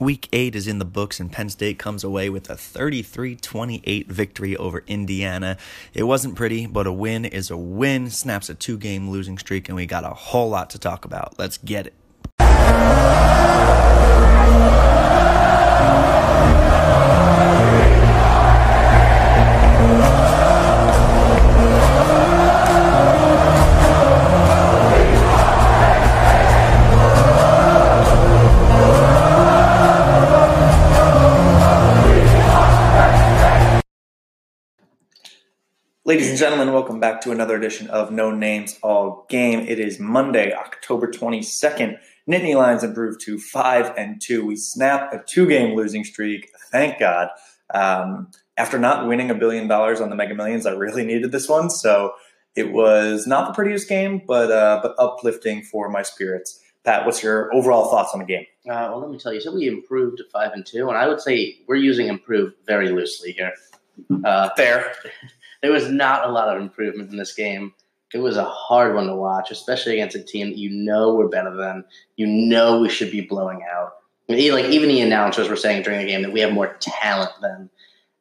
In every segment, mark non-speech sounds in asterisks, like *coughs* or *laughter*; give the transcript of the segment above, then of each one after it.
Week 8 is in the books, and Penn State comes away with a 33 28 victory over Indiana. It wasn't pretty, but a win is a win, snaps a two game losing streak, and we got a whole lot to talk about. Let's get it. Ladies and gentlemen, welcome back to another edition of No Names All Game. It is Monday, October 22nd. Nittany Lions improved to 5 and 2. We snap a two game losing streak. Thank God. Um, after not winning a billion dollars on the Mega Millions, I really needed this one. So it was not the prettiest game, but uh, but uplifting for my spirits. Pat, what's your overall thoughts on the game? Uh, well, let me tell you. So we improved to five and two, and I would say we're using improve very loosely here. Uh, Fair. *laughs* there was not a lot of improvement in this game. It was a hard one to watch, especially against a team that you know we're better than. You know we should be blowing out. like even the announcers were saying during the game that we have more talent than,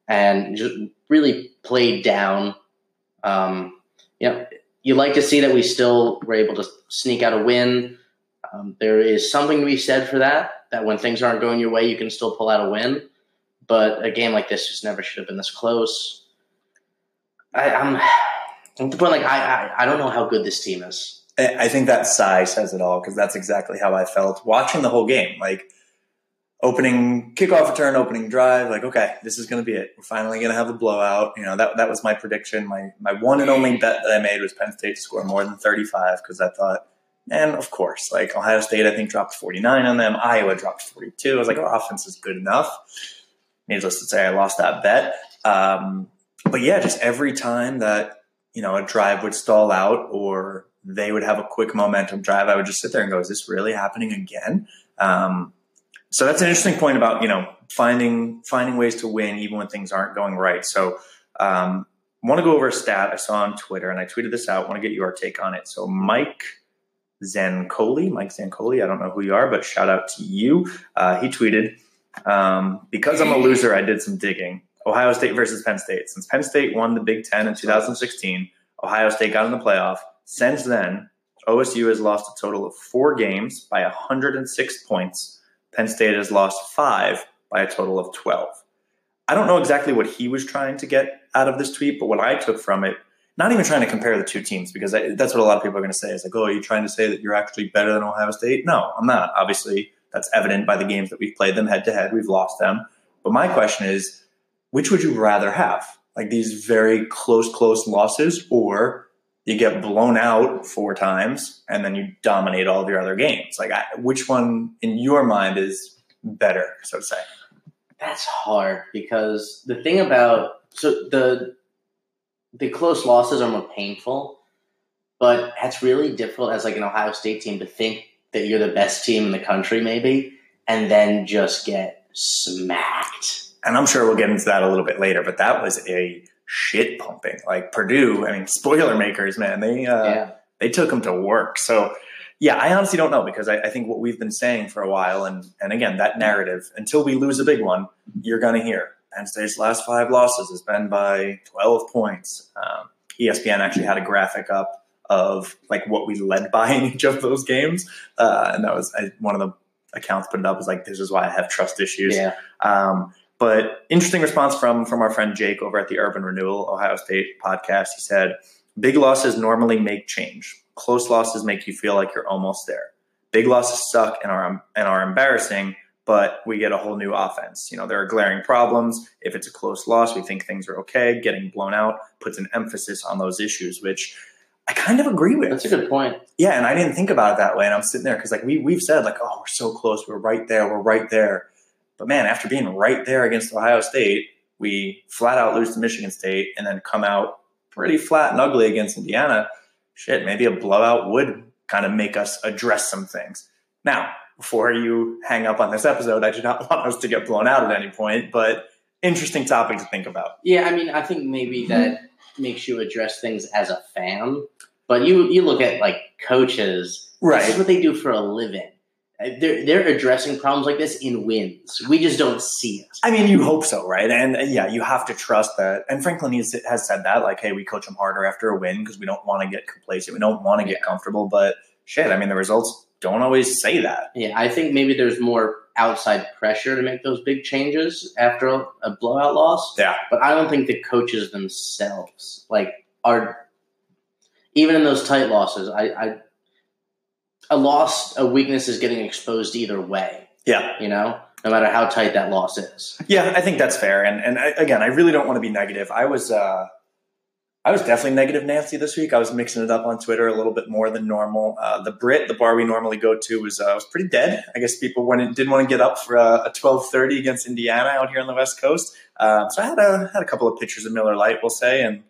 and just really played down. Um, you know, you like to see that we still were able to sneak out a win. Um, there is something to be said for that. That when things aren't going your way, you can still pull out a win. But a game like this just never should have been this close. I, am I'm the point like I, I I don't know how good this team is. I think that sigh says it all because that's exactly how I felt watching the whole game. Like opening kickoff return, opening drive, like okay, this is going to be it. We're finally going to have a blowout. You know that that was my prediction. My my one and only bet that I made was Penn State to score more than 35 because I thought, and of course, like Ohio State, I think dropped 49 on them. Iowa dropped 42. I was like, our offense is good enough. Needless to say, I lost that bet. Um, but yeah, just every time that you know a drive would stall out or they would have a quick momentum drive, I would just sit there and go, "Is this really happening again?" Um, so that's an interesting point about you know finding finding ways to win even when things aren't going right. So um, want to go over a stat I saw on Twitter and I tweeted this out. Want to get your take on it. So Mike Zancoli, Mike Zancoli, I don't know who you are, but shout out to you. Uh, he tweeted, um, "Because I'm a loser, I did some digging." Ohio State versus Penn State. Since Penn State won the Big Ten in 2016, Ohio State got in the playoff. Since then, OSU has lost a total of four games by 106 points. Penn State has lost five by a total of 12. I don't know exactly what he was trying to get out of this tweet, but what I took from it, not even trying to compare the two teams, because that's what a lot of people are going to say is like, oh, are you trying to say that you're actually better than Ohio State? No, I'm not. Obviously, that's evident by the games that we've played them head to head. We've lost them. But my question is, which would you rather have? Like these very close, close losses, or you get blown out four times and then you dominate all of your other games? Like, I, which one in your mind is better, so to say? That's hard because the thing about so the the close losses are more painful, but it's really difficult as like an Ohio State team to think that you're the best team in the country, maybe, and then just get smacked and I'm sure we'll get into that a little bit later, but that was a shit pumping. Like Purdue, I mean, spoiler makers, man, they uh, yeah. they took them to work. So yeah, I honestly don't know because I, I, think what we've been saying for a while, and and again, that narrative until we lose a big one, you're going to hear Penn State's last five losses has been by 12 points. Um, ESPN actually had a graphic up of like what we led by in each of those games, uh, and that was I, one of the accounts put it up was like, "This is why I have trust issues." Yeah. Um, but interesting response from from our friend Jake over at the Urban Renewal Ohio State podcast. He said, "Big losses normally make change. Close losses make you feel like you're almost there. Big losses suck and are and are embarrassing." But we get a whole new offense. You know, there are glaring problems. If it's a close loss, we think things are okay. Getting blown out puts an emphasis on those issues, which I kind of agree with. That's a good point. Yeah, and I didn't think about it that way. And I'm sitting there because like we we've said like, oh, we're so close, we're right there, we're right there. But man, after being right there against Ohio State, we flat out lose to Michigan State and then come out pretty flat and ugly against Indiana. Shit, maybe a blowout would kind of make us address some things. Now, before you hang up on this episode, I do not *laughs* want us to get blown out at any point, but interesting topic to think about. Yeah, I mean, I think maybe mm-hmm. that makes you address things as a fan, but you you look at like coaches, right? This is what they do for a living Uh, they're they're addressing problems like this in wins. We just don't see it. I mean, you hope so, right? And, and yeah, you have to trust that. And Franklin has, has said that, like, hey, we coach them harder after a win because we don't want to get complacent. We don't want to get comfortable. But shit, I mean, the results don't always say that. Yeah, I think maybe there's more outside pressure to make those big changes after a, a blowout loss. Yeah. But I don't think the coaches themselves like are even in those tight losses. I, I a loss, a weakness is getting exposed either way. Yeah. You know, no matter how tight that loss is. Yeah, I think that's fair. And and I, again, I really don't want to be negative. I was uh, I was definitely negative Nancy this week. I was mixing it up on Twitter a little bit more than normal. Uh, the Brit, the bar we normally go to, was uh, was pretty dead. I guess people went, didn't want to get up for a, a twelve thirty against Indiana out here on the West Coast. Um, so I had a had a couple of pictures of Miller Lite, we'll say, and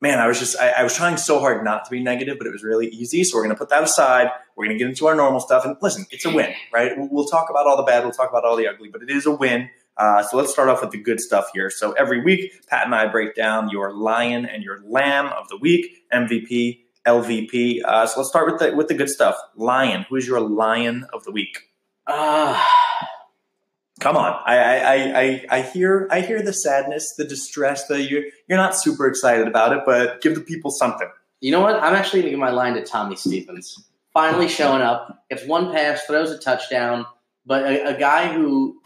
man, I was just I, I, was trying so hard not to be negative, but it was really easy. So we're gonna put that aside. We're gonna get into our normal stuff. And listen, it's a win, right? We'll talk about all the bad, we'll talk about all the ugly, but it is a win. Uh, so let's start off with the good stuff here. So every week, Pat and I break down your lion and your lamb of the week, MVP, LVP. Uh, so let's start with the with the good stuff. Lion, who is your lion of the week? Uh, Come on, I, I, I, I hear I hear the sadness, the distress that you you're not super excited about it, but give the people something. You know what? I'm actually gonna give my line to Tommy Stevens. Finally showing up, gets one pass, throws a touchdown, but a, a guy who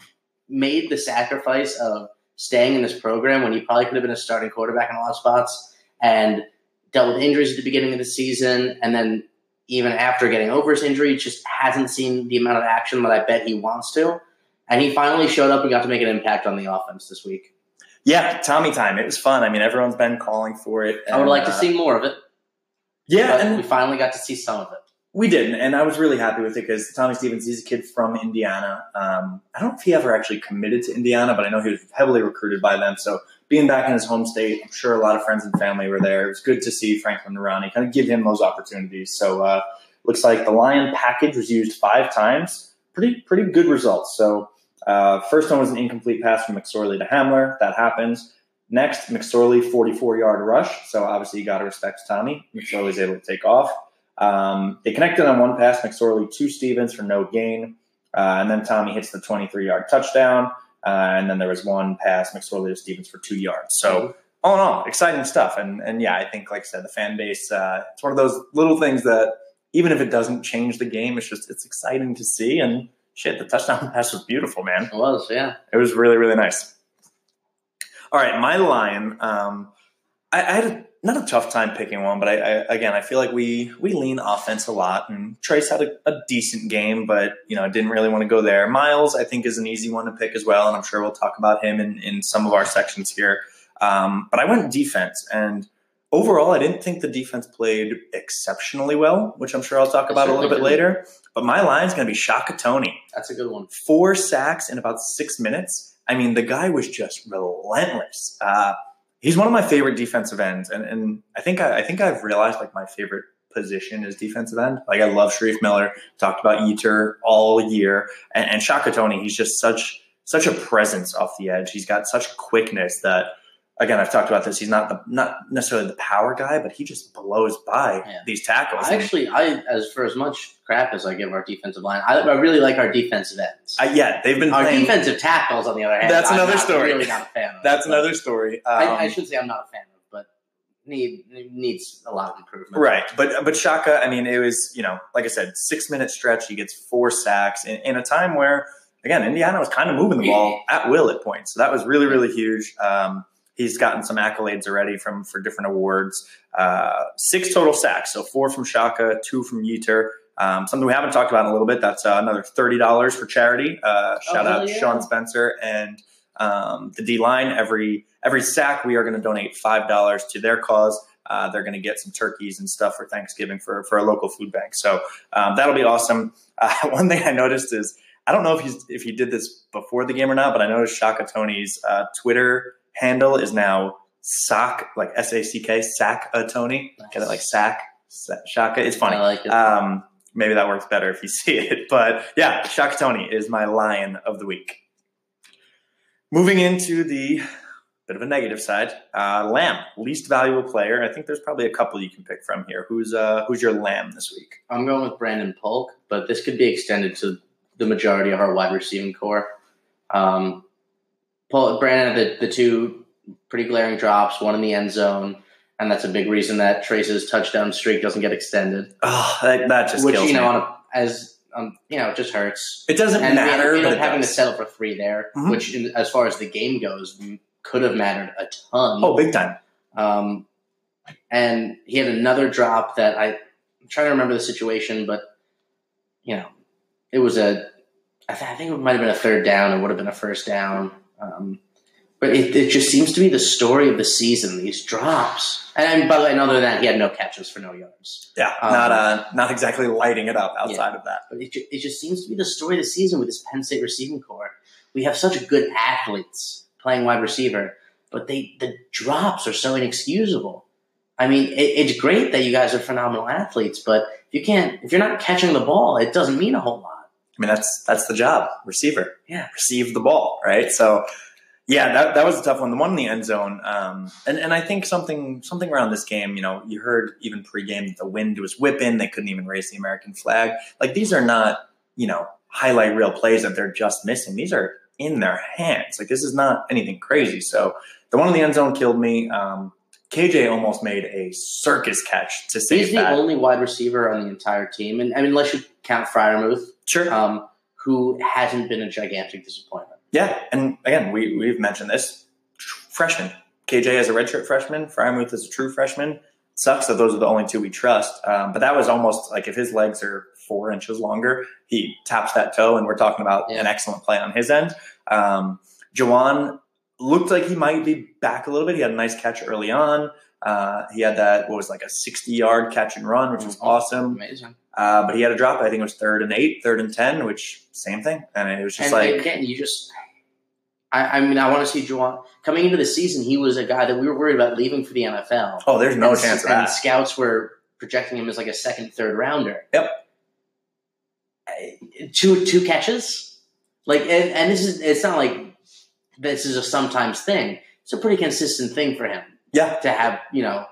made the sacrifice of staying in this program when he probably could have been a starting quarterback in a lot of spots and dealt with injuries at the beginning of the season and then even after getting over his injury just hasn't seen the amount of action that I bet he wants to and he finally showed up and got to make an impact on the offense this week. Yeah, Tommy time. It was fun. I mean, everyone's been calling for it. And, I would like to uh, see more of it. Yeah, and we finally got to see some of it. We did, and I was really happy with it because Tommy Stevens, he's a kid from Indiana. Um, I don't know if he ever actually committed to Indiana, but I know he was heavily recruited by them. So being back in his home state, I'm sure a lot of friends and family were there. It was good to see Franklin and Rahne kind of give him those opportunities. So uh, looks like the Lion package was used five times. Pretty pretty good results. So uh, first one was an incomplete pass from McSorley to Hamler. That happens. Next, McSorley 44 yard rush. So obviously you got to respect Tommy. McSorley's able to take off. Um, they connected on one pass, McSorley to Stevens for no gain. Uh, and then Tommy hits the 23 yard touchdown. Uh, and then there was one pass, McSorley to Stevens for two yards. So, all in all, exciting stuff. And, and yeah, I think, like I said, the fan base, uh, it's one of those little things that even if it doesn't change the game, it's just, it's exciting to see. And shit, the touchdown *laughs* pass was beautiful, man. It was, yeah. It was really, really nice. All right, my line. Um, I, I had a not a tough time picking one, but I, I, again I feel like we we lean offense a lot, and Trace had a, a decent game, but you know I didn't really want to go there. Miles I think is an easy one to pick as well, and I'm sure we'll talk about him in in some of our sections here. Um, but I went defense, and overall I didn't think the defense played exceptionally well, which I'm sure I'll talk about a little bit later. But my line is going to be Shaka Toney. That's a good one. Four sacks in about six minutes. I mean, the guy was just relentless. Uh, he's one of my favorite defensive ends, and and I think I, I, think I've realized like my favorite position is defensive end. Like I love Shareef Miller. Talked about Yetur all year, and, and Shaka Toney. He's just such such a presence off the edge. He's got such quickness that again, I've talked about this. He's not the not necessarily the power guy, but he just blows by yeah. these tackles. I actually, I as for as much crap as I give our defensive line, I, I really like our defensive ends. Uh, yeah, they've been our playing, defensive tackles. On the other hand, that's I'm another not, story. Really not a fan of. that's another story. Um, I, I should say I'm not a fan of, but need needs a lot of improvement. Right, but but Shaka, I mean, it was you know, like I said, six minute stretch. He gets four sacks in, in a time where. Again, Indiana was kind of moving the ball *laughs* at will at points, so that was really, really huge. Um, He's gotten some accolades already from for different awards. Uh, six total sacks, so four from Shaka, two from Yetur. Um, something we haven't talked about in a little bit. That's uh, another thirty dollars for charity. Uh, shout oh, out yeah. Sean Spencer and um, the D line. Every every sack, we are going to donate five dollars to their cause. Uh, they're going to get some turkeys and stuff for Thanksgiving for for a local food bank. So um, that'll be awesome. Uh, *laughs* one thing I noticed is I don't know if he's if he did this before the game or not, but I noticed Shaka Toney's uh, Twitter handle is now Sock, like S A C K, Sack a Tony. Nice. Get it like Sack, Shaka. It's funny. I like it. Um, maybe that works better if you *laughs* see it. But yeah, Shaka Toney is my lion of the week. Moving into the bit of a negative side. Uh, Lamb, least valuable player. I think there's probably a couple you can pick from here. Who's uh, who's your Lamb this week? I'm going with Brandon Polk, but this could be extended to the majority of our wide receiving core. Um, Polk, Brandon had the, the two pretty glaring drops, one in the end zone, and that's a big reason that Trace's touchdown streak doesn't get extended. Oh, that, that just Which kills you know, a, as um, you know, it just hurts. it doesn't And matter, we ended but it having does. to settle for three there, Mhm. which, in, as far as the game goes, could have mattered a ton. Oh, big time. Um, and he had another drop that I, I'm trying to remember the situation, but you know, it was a, I, th- I think it might have been a third down. It would have been a first down. Um, but it, it just seems to be the story of the season. These drops, and, by the way, and other than that, he had no catches for no yards. Yeah, Um, not uh, not exactly lighting it up outside of that. But it, it just seems to be the story of the season with this Penn State receiving core. We have such good athletes playing wide receiver, but they the drops are so inexcusable. I mean, it, it's great that you guys are phenomenal athletes, but if you can't, if you're not catching the ball, it doesn't mean a whole lot. I mean, that's that's the job, receiver. Yeah. receive the ball, right? So, yeah, that, that was a tough one. The one in the end zone, um, and and I think something something around this game. You know, you heard even pregame that the wind was whipping; they couldn't even raise the American flag. Like these are not you know highlight reel plays that they're just missing. These are in their hands. Like this is not anything crazy. So the one in the end zone killed me. Um, KJ almost made a circus catch to save He's the that. only wide receiver on the entire team, and I mean, unless you count Freiermuth, sure. um, who hasn't been a gigantic disappointment. Yeah, and again, we we've mentioned this freshman. KJ as a redshirt freshman, Freiermuth is a true freshman. Sucks that those are the only two we trust. Um, but that was almost like if his legs are four inches longer, he taps that toe, and we're talking about Yeah. an excellent play on his end. Um, Juwan looked like he might be back a little bit. He had a nice catch early on. Uh, he had that what was like a sixty-yard catch and run, which was awesome. Amazing. Uh, but he had a drop. I think it was third and eight, third and ten, which same thing. And it was just and like again, you just. I, I mean, I want to see Juwan coming into the season. He was a guy that we were worried about leaving for the NFL. Oh, there's no and, chance of and that. scouts were projecting him as like a second, third rounder. Yep. Two two catches, like, and, and this is it's not like this is a sometimes thing. It's a pretty consistent thing for him Yeah, to have you know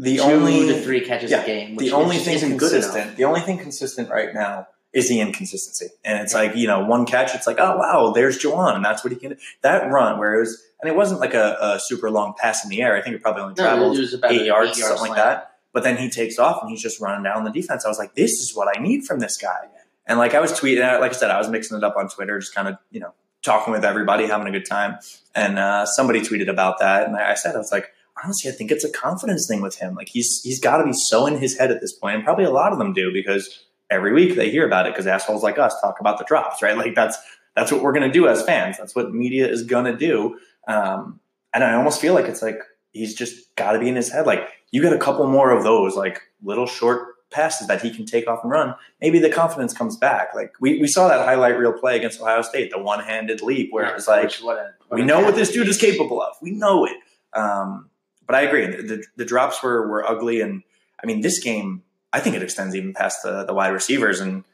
the two only to three catches yeah, a game. Which the only thing isn't good enough. consistent. The only thing consistent right now is the inconsistency, and it's like you know one catch. It's like oh wow, there's Juwan, and that's what he can. Do. That run where it was, and it wasn't like a, a super long pass in the air. I think it probably only No, traveled was about eight yards, eight-yard something like that. But then he takes off and he's just running down the defense. I was like, this is what I need from this guy. And like I was tweeting, like I said, I was mixing it up on Twitter, just kind of you know talking with everybody, having a good time. And uh, somebody tweeted about that, and I I said, I was like, honestly, I think it's a confidence thing with him. Like he's he's got to be so in his head at this point, and probably a lot of them do because every week they hear about it because assholes like us talk about the drops, right? Like that's that's what we're gonna do as fans. That's what media is gonna do. Um, and I almost feel like it's like he's just got to be in his head. Like you get a couple more of those, like little short passes that he can take off and run. Maybe the confidence comes back. Like we, we saw that highlight reel play against Ohio State, the one handed leap where it was like what a, what we know what this dude is capable of. We know it. Um, but I agree. The, the, the drops were, were ugly. And I mean, this game, I think it extends even past the, the wide receivers. And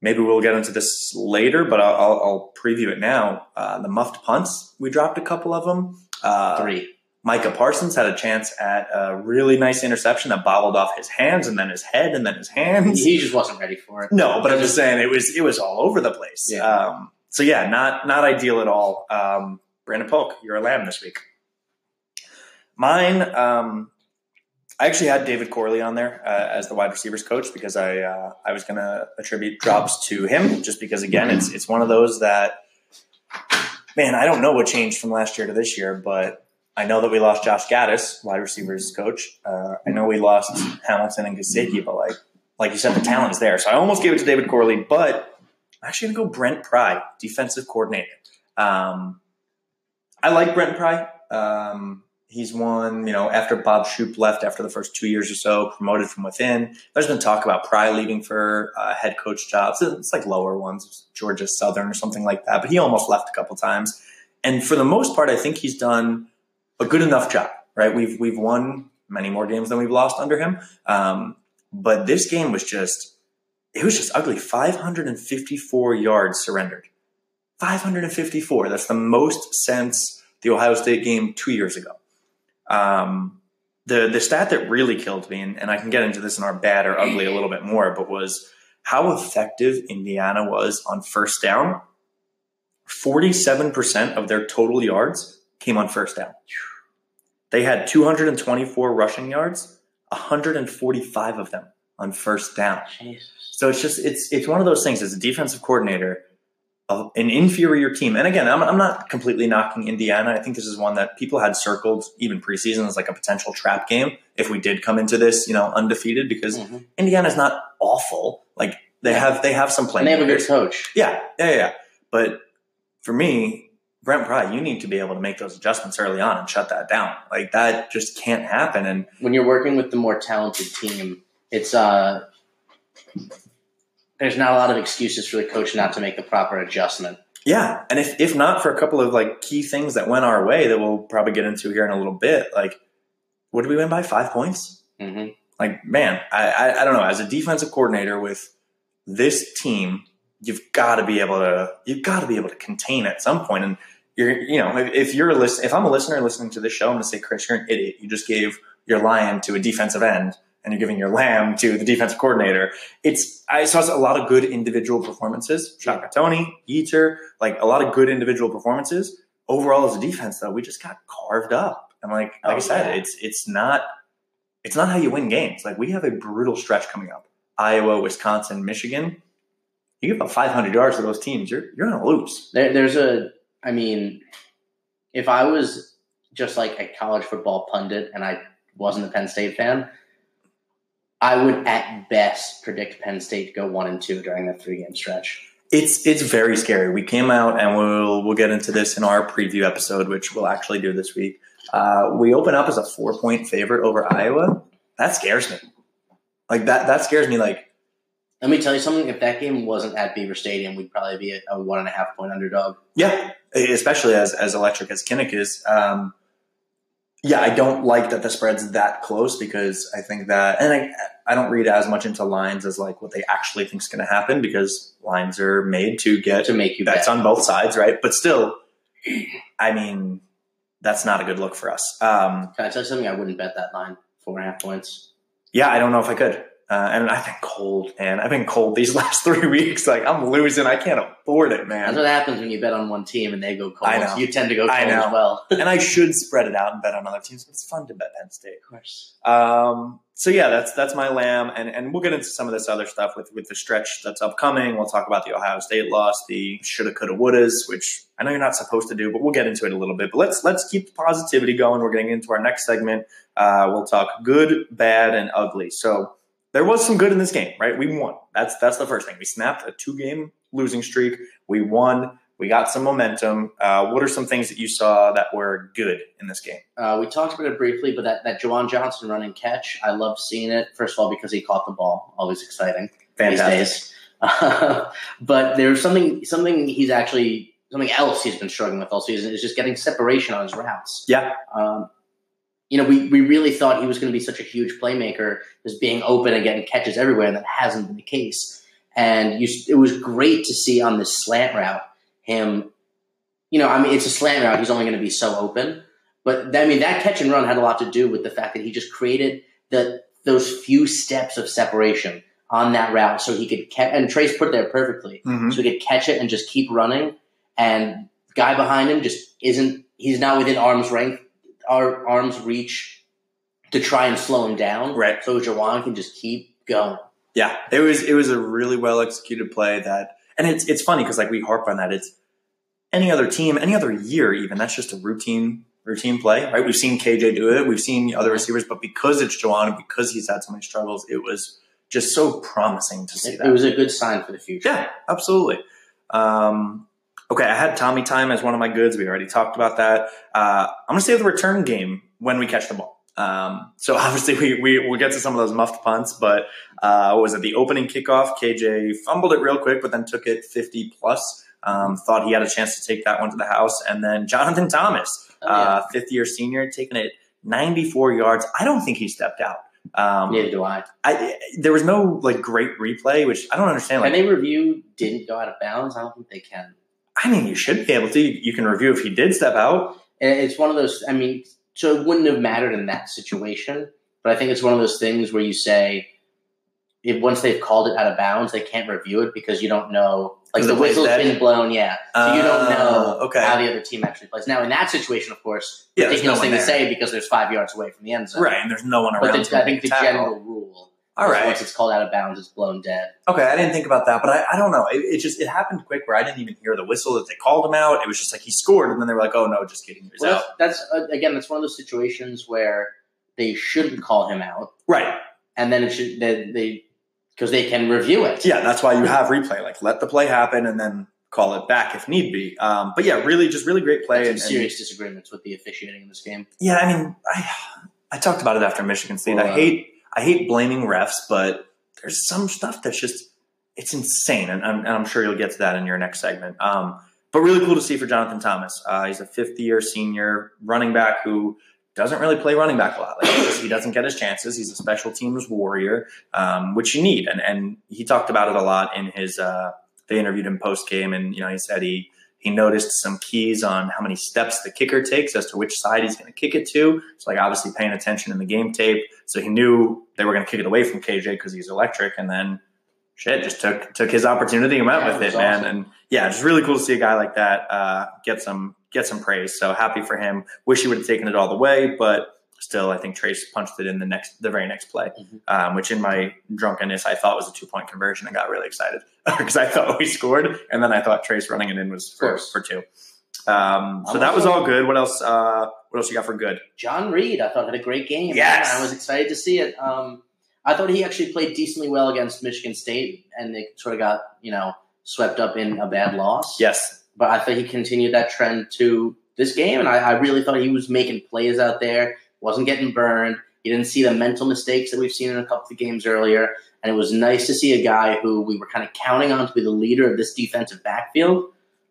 maybe we'll get into this later, but I'll, I'll, I'll preview it now. Uh, the muffed punts, we dropped a couple of them. Uh, three. Micah Parsons had a chance at a really nice interception that bobbled off his hands and then his head and then his hands. He just wasn't ready for it. No, but I'm just saying it was it was all over the place. Yeah. Um, so yeah, not not ideal at all. Um, Brandon Polk, you're a lamb this week. Mine, um, I actually had David Corley on there uh, as the wide receivers coach because I uh, I was going to attribute drops to him just because again it's it's one of those that man I don't know what changed from last year to this year, but I know that we lost Josh Gattis, wide receivers coach. Uh, I know we lost Hamilton and Gesicki, but like like you said, the talent is there. So I almost gave it to David Corley, but I'm actually going to go Brent Pry, defensive coordinator. Um, I like Brent Pry. Um, he's won, you know, after Bob Shoop left after the first two years or so, promoted from within. There's been talk about Pry leaving for uh, head coach jobs. It's like lower ones, Georgia Southern or something like that. But he almost left a couple times. And for the most part, I think he's done a good enough job. Right? We've we've won many more games than we've lost under him. Um, but this game was just it was just ugly. 554 yards surrendered. 554. That's the most since the Ohio State game two years ago. Um, the the stat that really killed me, and, and I can get into this in our bad or ugly a little bit more, but was how effective Indiana was on first down. Forty-seven percent of their total yards came on first down. They had 224 rushing yards, 145 of them on first down. Jesus. So it's just it's it's one of those things as a defensive coordinator of an inferior team. And again, I'm, I'm not completely knocking Indiana. I think this is one that people had circled even preseason as like a potential trap game if we did come into this, you know, undefeated because Mhm. Indiana's not awful. Like they have they have some And they have a good coach. Yeah, yeah, yeah, yeah. But for me, Brent Pry, you need to be able to make those adjustments early on and shut that down. Like that just can't happen. And When you're working with the more talented team, it's uh, there's not a lot of excuses for the coach not to make the proper adjustment. yeah, and if if not for a couple of like key things that went our way that we'll probably get into here in a little bit, like what did we win by? Five points? hmm Like, man, I I, I don't know. As a defensive coordinator with this team, you've got to be able to you've got to be able to contain at some point. And you're you know if, if you're a listen, if I'm a listener listening to this show, I'm going to say, Chris, you're an idiot. You just gave your lion to a defensive end. And you're giving your lamb to the defensive coordinator. It's I saw a lot of good individual performances. Shaka Toney, Yetur, like a lot of good individual performances. Overall, as a defense, though, we just got carved up. And like like Oh, I said, yeah. it's it's not it's not how you win games. Like we have a brutal stretch coming up. Iowa, Wisconsin, Michigan. You give up 500 yards to those teams, you're you're to lose. There, there's a, I mean, if I was just like a college football pundit and I wasn't a Penn State fan, I would at best predict Penn State to go one and two during that three game stretch. It's it's very scary. We came out and we'll we'll get into this in our preview episode, which we'll actually do this week. Uh, we open up as a four point favorite over Iowa. That scares me. Like that that scares me. Like Let me tell you something. If that game wasn't at Beaver Stadium, we'd probably be a, a one and a half point underdog. Yeah, especially as as electric as Kinnick is. Um, yeah, I don't like that the spread's that close because I think that, and I I don't read as much into lines as like what they actually think is going to happen because lines are made to get To make you bets bet. on both sides, right? But still, I mean, that's not a good look for us. Um, Can I tell you something? I wouldn't bet that line four and a half points. yeah, I don't know if I could. Uh, and I've been cold, man. I've been cold these *laughs* last three weeks. Like I'm losing. I can't afford it, man. That's what happens when you bet on one team and they go cold. I know. You tend to go cold I know. as well. *laughs* and I should spread it out and bet on other teams. It's fun to bet Penn State. Of course. Um, so yeah, that's that's my lamb, and and we'll get into some of this other stuff with with the stretch that's upcoming. We'll talk about the Ohio State loss, the shoulda, coulda, wouldas, which I know you're not supposed to do, but we'll get into it a little bit. But let's let's keep the positivity going. We're getting into our next segment. Uh, we'll talk good, bad, and ugly. So there was some good in this game, right? We won. That's that's the first thing. We snapped a two game losing streak. We won. We got some momentum. Uh, what are some things that you saw that were good in this game? Uh, we talked about it briefly, but that, that Juwan Johnson run and catch, I love seeing it. First of all, because he caught the ball, always exciting Fantastic. these days. *laughs* but there's something something he's actually something else he's been struggling with all season is just getting separation on his routes. Yeah. Um, you know, we, we really thought he was going to be such a huge playmaker, just being open and getting catches everywhere, and that hasn't been the case. And you, it was great to see on this slant route him. You know, I mean, it's a slant route; he's only going to be so open. But I mean, that catch and run had a lot to do with the fact that he just created the those few steps of separation on that route, so he could catch. And Trace put it there perfectly, Mhm. so he could catch it and just keep running. And guy behind him just isn't. He's not within arm's length, our arm's reach to try and slow him down. Right. So Juwan can just keep going. Yeah, it was it was a really well executed play that, and it's it's funny because like we harp on that. It's any other team, any other year, even that's just a routine routine play, right? We've seen KJ do it, we've seen other receivers, but because it's Juwan and because he's had so many struggles, it was just so promising to see It, that. it was a good sign for the future. Yeah, absolutely. Um, okay, I had Tommy time as one of my goods. We already talked about that. Uh, I'm going to say the return game when we catch the ball. Um, so *laughs* obviously we, we we'll get to some of those muffed punts, but uh, what was it the opening kickoff? KJ fumbled it real quick, but then took it 50 plus. Um, thought he had a chance to take that one to the house, and then Jonathan Thomas, Oh, yeah. uh, fifth year senior, taking it 94 yards. I don't think he stepped out. Um, Neither do I. I, there was no like great replay, which I don't understand. Like, Can they review didn't go out of bounds? I don't think they can. I mean, you should be able to. You, you can review if he did step out. And it's one of those. I mean, so it wouldn't have mattered in that situation, but I think it's one of those things where you say, if once they've called it out of bounds, they can't review it because you don't know. Like the whistle's dead? been blown, yeah. So you don't Uh, know okay. how the other team actually plays. Now, in that situation, of course, Yeah, there's ridiculous no thing one to say because there's five yards away from the end zone. Right, and there's no one around. But the, I think the tackle. general rule All right. once it's called out of bounds, it's blown dead. Okay, I didn't think about that, but I, I don't know. It, it just it happened quick where I didn't even hear the whistle that they called him out. It was just like he scored, and then they were like, "Oh no, just kidding, he's Well, out." that's, that's uh, again, that's one of those situations where they shouldn't call him out, Right? and then it should they they because they can review it. Yeah, that's why you have replay. Like, let the play happen, and then call it back if need be. Um, but yeah, really, just really great play. And- and- serious disagreements with the officiating in this game. yeah, I mean, I I talked about it after Michigan State. I Well, uh, hate I hate blaming refs, but there's some stuff that's just it's insane, and I'm, and I'm sure you'll get to that in your next segment. Um, but really cool to see for Jonathan Thomas. Uh, he's a fifth year senior running back who doesn't really play running back a lot. Like he, doesn't get his chances. He's a special teams warrior, um, which you need, and and he talked about it a lot in his. Uh, they interviewed him post game, and you know he said he he noticed some keys on how many steps the kicker takes as to which side he's going to kick it to. So, like, obviously paying attention in the game tape. So he knew they were going to kick it away from KJ because he's electric. And then, shit, just took took his opportunity and went Yeah, with it man. awesome. And yeah, just really cool to see a guy like that uh, get some get some praise. So happy for him. Wish he would have taken it all the way, but still, I think Trace punched it in the next the very next play, Mhm. um, which in my drunkenness I thought was a two point conversion. I got really excited *laughs* because I thought we scored, and then I thought Trace running it in was for, for two. Um, so that was all good. What else? Uh, what else you got for good? John Reid, I thought had a great game. Yes. I was excited to see it. Um, I thought he actually played decently well against Michigan State, and they sort of got you know swept up in a bad loss. Yes, but I thought he continued that trend to this game, and I, I really thought he was making plays out there, wasn't getting burned. You didn't see the mental mistakes that we've seen in a couple of games earlier, and it was nice to see a guy who we were kind of counting on to be the leader of this defensive backfield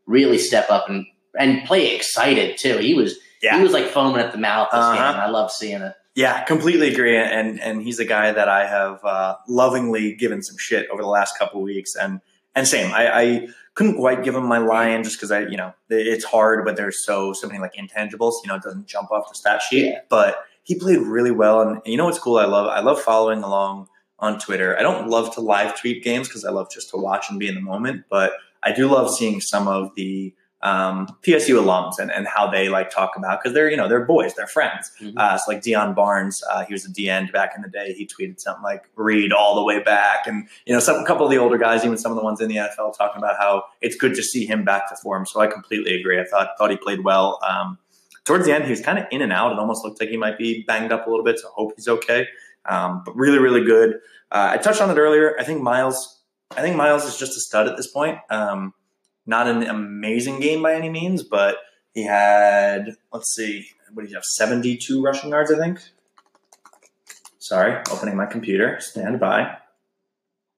really step up and and play excited too. He was yeah. he was like foaming at the mouth this Uh-huh. game, and I love seeing it. Yeah, completely agree. And and he's a guy that I have uh, lovingly given some shit over the last couple of weeks. And and same, I, I couldn't quite give him my lion just because I, you know, it's hard, but there's so so many like intangibles. You know, it doesn't jump off the stat sheet. Yeah. But he played really well. And you know what's cool? I love I love following along on Twitter. I don't love to live tweet games because I love just to watch and be in the moment. But I do love seeing some of the um, PSU alums and, and how they like talk about because they're you know they're boys, they're friends. Mhm. Uh, so like Deion Barnes, uh, he was a D end back in the day. He tweeted something like "read all the way back," and you know, some a couple of the older guys, even some of the ones in the NFL, talking about how it's good to see him back to form. So I completely agree. I thought thought he played well. Um, towards the end, he was kind of in and out. It almost looked like he might be banged up a little bit. So I hope he's okay. Um, but really, really good. Uh, I touched on it earlier. I think Miles. I think Miles is just a stud at this point. Um, not an amazing game by any means, but he had, let's see, what did he have? 72 rushing yards, I think. Sorry, opening my computer. Stand by.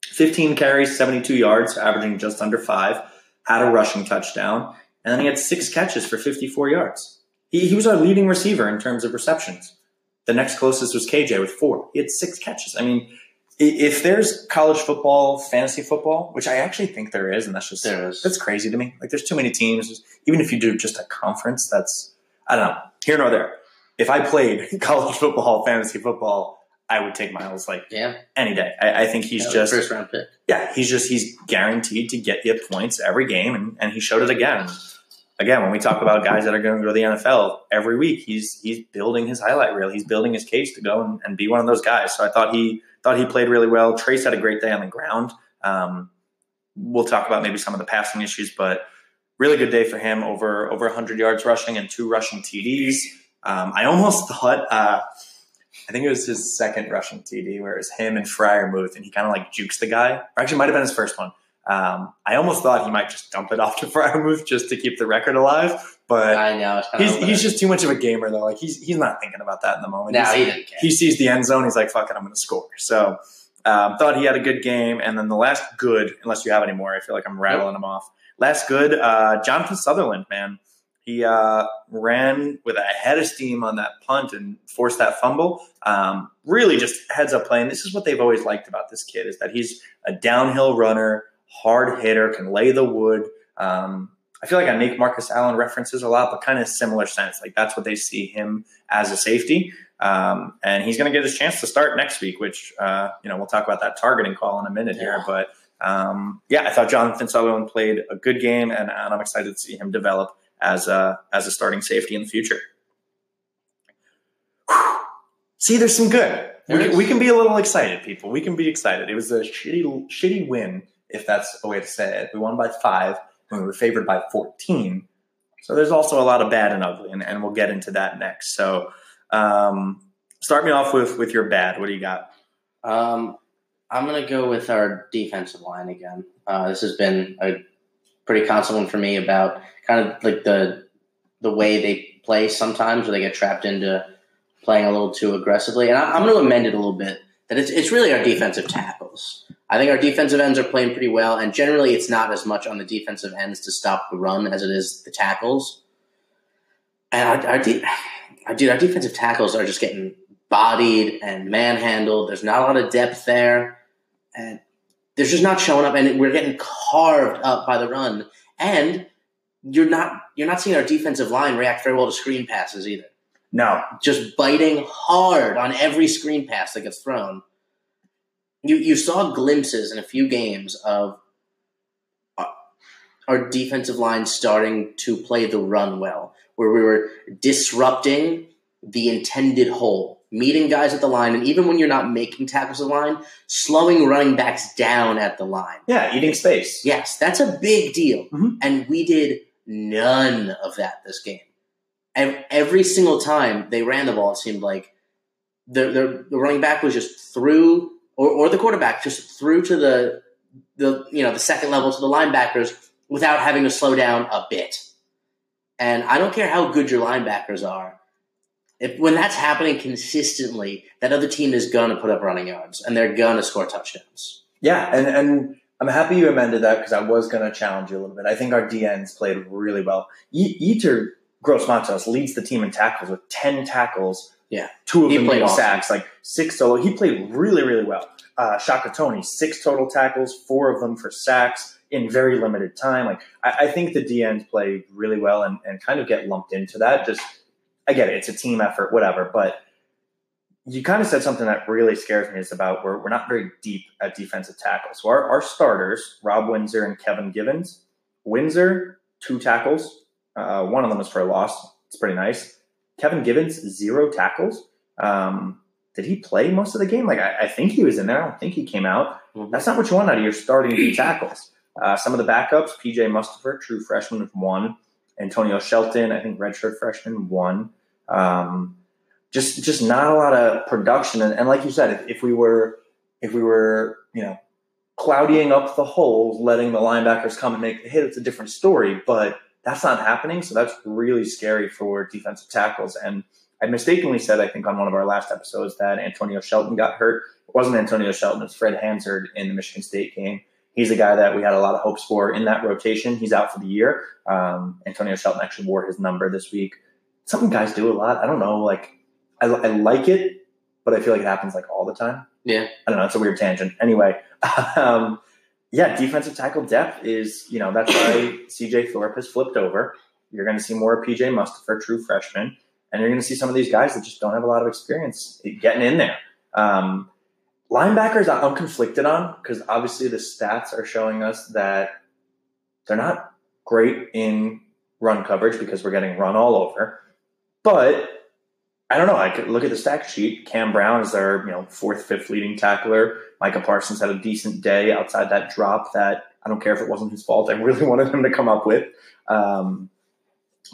15 carries, 72 yards, averaging just under five. Had a rushing touchdown. And then he had six catches for 54 yards. He, he was our leading receiver in terms of receptions. The next closest was KJ with four. He had six catches. I mean, if there's college football, fantasy football, which I actually think there is, and that's just There is. that's crazy to me. Like, there's too many teams. Even if you do just a conference, that's I don't know. Here nor there. If I played *laughs* college football, fantasy football, I would take Miles like Yeah, any day. I, I think he's was just first round pick. yeah, he's just he's guaranteed to get you points every game, and, and he showed it again. Again, when we talk about guys that are going to go to the NFL every week, he's he's building his highlight reel. He's building his case to go and, and be one of those guys. So I thought he thought he played really well. Trace had a great day on the ground. Um, we'll talk about maybe some of the passing issues, but really good day for him. Over over 100 yards rushing and two rushing TDs. Um, I almost *laughs* thought. Uh, I think it was his second rushing TD, where it was him and Freiermuth, and he kind of like jukes the guy. Or actually, might have been his first one. Um, I almost thought he might just dump it off to *laughs* Freiermuth just to keep the record alive, but I know. He's he's just too much of a gamer though. Like he's he's not thinking about that in the moment. no, He's- he didn't care. he sees the end zone. He's like, "Fuck it, I'm going to score." So um, thought he had a good game, and then the last good, unless you have any more, I feel like I'm rattling them off. Last good, uh, Jonathan Sutherland, man. He uh, ran with a head of steam on that punt and forced that fumble. Um, really, just heads up play. And this is what they've always liked about this kid is that he's a downhill runner, hard hitter, can lay the wood. Um, I feel like I make Marcus Allen references a lot, but kind of similar sense. Like that's what they see him as a safety. Um, and he's going to get his chance to start next week, which, uh, you know, we'll talk about that targeting call in a minute yeah. here. But um, yeah, I thought Jonathan Sutherland played a good game, and, and I'm excited to see him develop as a, as a starting safety in the future. Whew. See, there's some good. We, we, can be a little excited, people. We can be excited. It was a shitty, shitty win, if that's a way to say it. We won by five when we were favored by 14. So there's also a lot of bad and ugly, and, and we'll get into that next. So um, start me off with with your bad. What do you got? Um, I'm going to go with our defensive line again. Uh, this has been a pretty constant one for me about kind of like the the way they play sometimes, where they get trapped into playing a little too aggressively. And I, am going to amend it a little bit. That it's it's really our defensive tackles. I think our defensive ends are playing pretty well, and generally it's not as much on the defensive ends to stop the run as it is the tackles. And our, our, de- our, *sighs* dude, our defensive tackles are just getting bodied and manhandled. There's not a lot of depth there and they're just not showing up, and we're getting carved up by the run. And you're not you're not seeing our defensive line react very well to screen passes either. No, just biting hard on every screen pass that gets thrown. You you saw glimpses in a few games of our defensive line starting to play the run well, where we were disrupting the intended hole meeting guys at the line, and even when you're not making tackles at the line, slowing running backs down at the line. Yeah, eating space. Yes, that's a big deal. Mm-hmm. And we did none of that this game. And every single time they ran the ball, it seemed like the, the, the running back was just through, or, or the quarterback just through to the the you know the second level to the linebackers without having to slow down a bit. And I don't care how good your linebackers are if when that's happening consistently, that other team is going to put up running yards and they're going to score touchdowns. Yeah, and and I'm happy you amended that because I was going to challenge you a little bit. I think our DNs played really well. Yetur Gross Matos leads the team in tackles with ten tackles. Yeah, two of he them being awesome. sacks, like six solo. He played really, really well. Uh, Shaka Toney, six total tackles, four of them for sacks in very limited time. Like I, I think the DNs play really well and, and kind of get lumped into that. Just I get it, it's a team effort, whatever. But you kind of said something that really scares me is about we're, we're not very deep at defensive tackles. So our, our starters, Rob Windsor and Kevin Givens, Windsor, two tackles. Uh, one of them is for a loss. It's pretty nice. Kevin Givens, zero tackles. Um, did he play most of the game? Like, I, I, think he was in there. I don't think he came out. Mm-hmm. That's not what you want out of your starting D tackles. Uh, some of the backups, PJ Mustipher, true freshman one. Antonio Shelton, I think redshirt freshman, one. Um, just just not a lot of production, and, and like you said, if, if, we were if we were you know clouding up the holes, letting the linebackers come and make the hit, it's a different story. But that's not happening, so that's really scary for defensive tackles. And I mistakenly said, I think on one of our last episodes, that Antonio Shelton got hurt. It wasn't Antonio Shelton; it was Fred Hansard in the Michigan State game he's a guy that we had a lot of hopes for in that rotation. He's out for the year. Um, Antonio Shelton actually wore his number this week. Something guys do a lot. I don't know. Like I, I like it, but I feel like it happens like all the time. Yeah. I don't know. It's a weird tangent. Anyway, *laughs* um, yeah, defensive tackle depth is, you know, that's why *coughs* CJ Thorpe has flipped over. You're going to see more PJ Mustipher, true freshman, and you're going to see some of these guys that just don't have a lot of experience getting in there. Um, Linebackers, I'm conflicted on because obviously the stats are showing us that they're not great in run coverage because we're getting run all over. But I don't know. I could look at the stack sheet. Cam Brown is their you know fourth, fifth leading tackler. Micah Parsons had a decent day outside that drop that I don't care if it wasn't his fault. I really *laughs* wanted him to come up with. Um,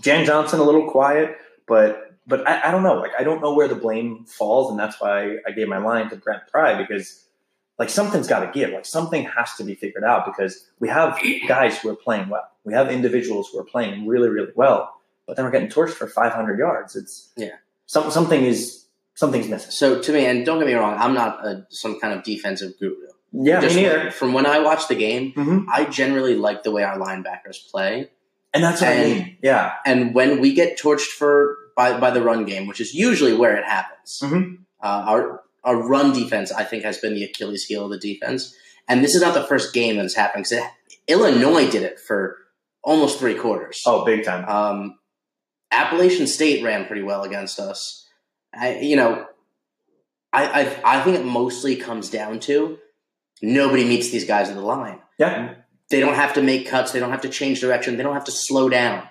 Jan Johnson a little quiet, but but I, I, don't know. Like I don't know where the blame falls, and that's why I gave my line to Brent Pry because like something's got to give. Like something has to be figured out because we have guys who are playing well. We have individuals who are playing really, really well, but then we're getting torched for 500 yards. It's yeah. Some, something is something's missing. So to me, and don't get me wrong, I'm not a, some kind of defensive guru. Yeah, Just me neither. From when I watch the game, mm-hmm. I generally like the way our linebackers play. And that's what and, I mean. Yeah. And when we get torched for by, by the run game, which is usually where it happens. Mm-hmm. Uh, our our run defense, I think, has been the Achilles heel of the defense. And this is not the first game that has happened because Illinois did it for almost three quarters. Oh, big time. Um, Appalachian State ran pretty well against us. I, you know, I, I I think it mostly comes down to nobody meets these guys at the line. Yeah. They don't have to make cuts. They don't have to change direction. They don't have to slow down.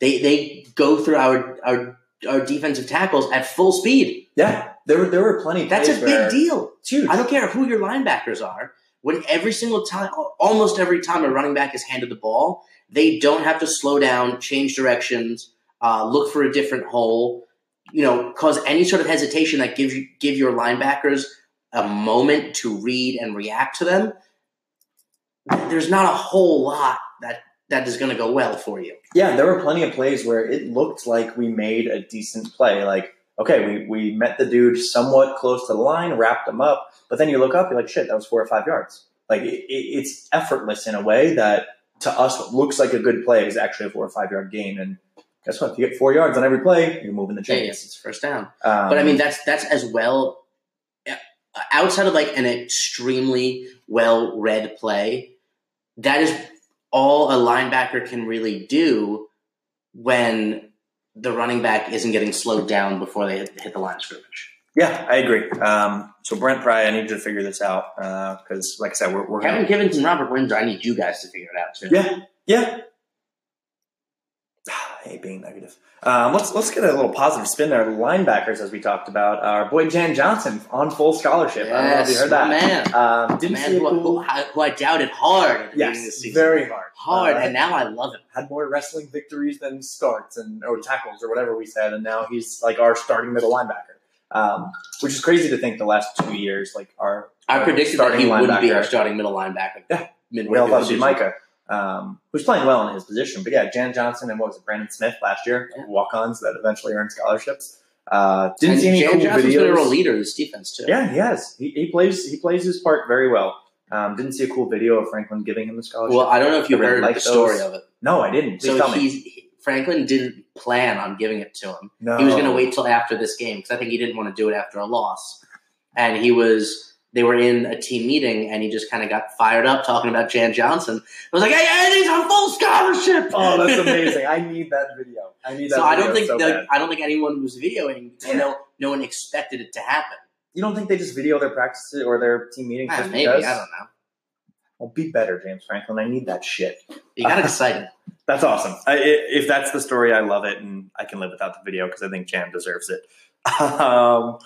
They they go through our our our defensive tackles at full speed. Yeah. There were there were plenty. Of That's a big deal. Huge. I don't care who your linebackers are. When every single time, almost every time a running back is handed the ball, they don't have to slow down, change directions, uh, look for a different hole. You know, cause any sort of hesitation that gives you give your linebackers a moment to read and react to them. There's not a whole lot that that is going to go well for you. Yeah, there were plenty of plays where it looked like we made a decent play. Like, okay, we, we met the dude somewhat close to the line, wrapped him up, but then you look up, you're like, shit, that was four or five yards. Like, it, it, it's effortless in a way that to us, looks like a good play is actually a four or five yard gain. And guess what? If you get four yards on every play, you're moving the Yeah, chains. yes, it's first down. Um, But I mean, that's that's as well uh, outside of like an extremely well read play. That is all a linebacker can really do when the running back isn't getting slowed down before they hit, the line of scrimmage. yeah, I agree. Um, so Brent Pry, I need you to figure this out because, like I said, we're, we're Kevin Givens and Robert Windsor, I need you guys to figure it out too. Yeah, yeah. Being negative. Um, let's let's get a little positive spin there. Linebackers, as we talked about, our boy Jan Johnson on full scholarship. I don't know if you Yes, heard that. man. Um, didn't man see who, who, who I doubted hard at the beginning of yes, season. very hard, hard, Uh, and now I love him. had more wrestling victories than starts and or tackles or whatever we said, and now he's like our starting middle linebacker. Um, which is crazy to think the last two years, like our I our predicted that he wouldn't be our starting middle linebacker. Yeah. midway We all through the season. Micah, um, who's playing well in his position. But yeah, Jan Johnson and what was it, Brandon Smith last year, Yeah. walk-ons that eventually earned scholarships. Uh, didn't And see any Jan cool Johnson's videos. been a real leader in this defense too. Yeah, he has. He, he plays. He plays his part very well. Um, didn't see a cool video of Franklin giving him the scholarship. Well, I don't know if you really heard like the story those. of it. no, I didn't. Please So he- Franklin didn't plan on giving it to him. No. He was going to wait till after this game because I think he didn't want to do it after a loss. And he was. They were in a team meeting, and he just kind of got fired up talking about Jan Johnson. I was like, "Hey, hey, he's on full scholarship!" Oh, that's *laughs* amazing. I need that video. I need that. so I don't think so bad. I don't think anyone was videoing. Yeah. No, no one expected it to happen. You don't think they just video their practices or their team meetings? Ah, just maybe because? I don't know. Well, be better, James Franklin. I need that shit. You got *laughs* excited. That's awesome. I, i- if that's the story, I love it, and I can live without the video because I think Jam deserves it. *laughs* Um,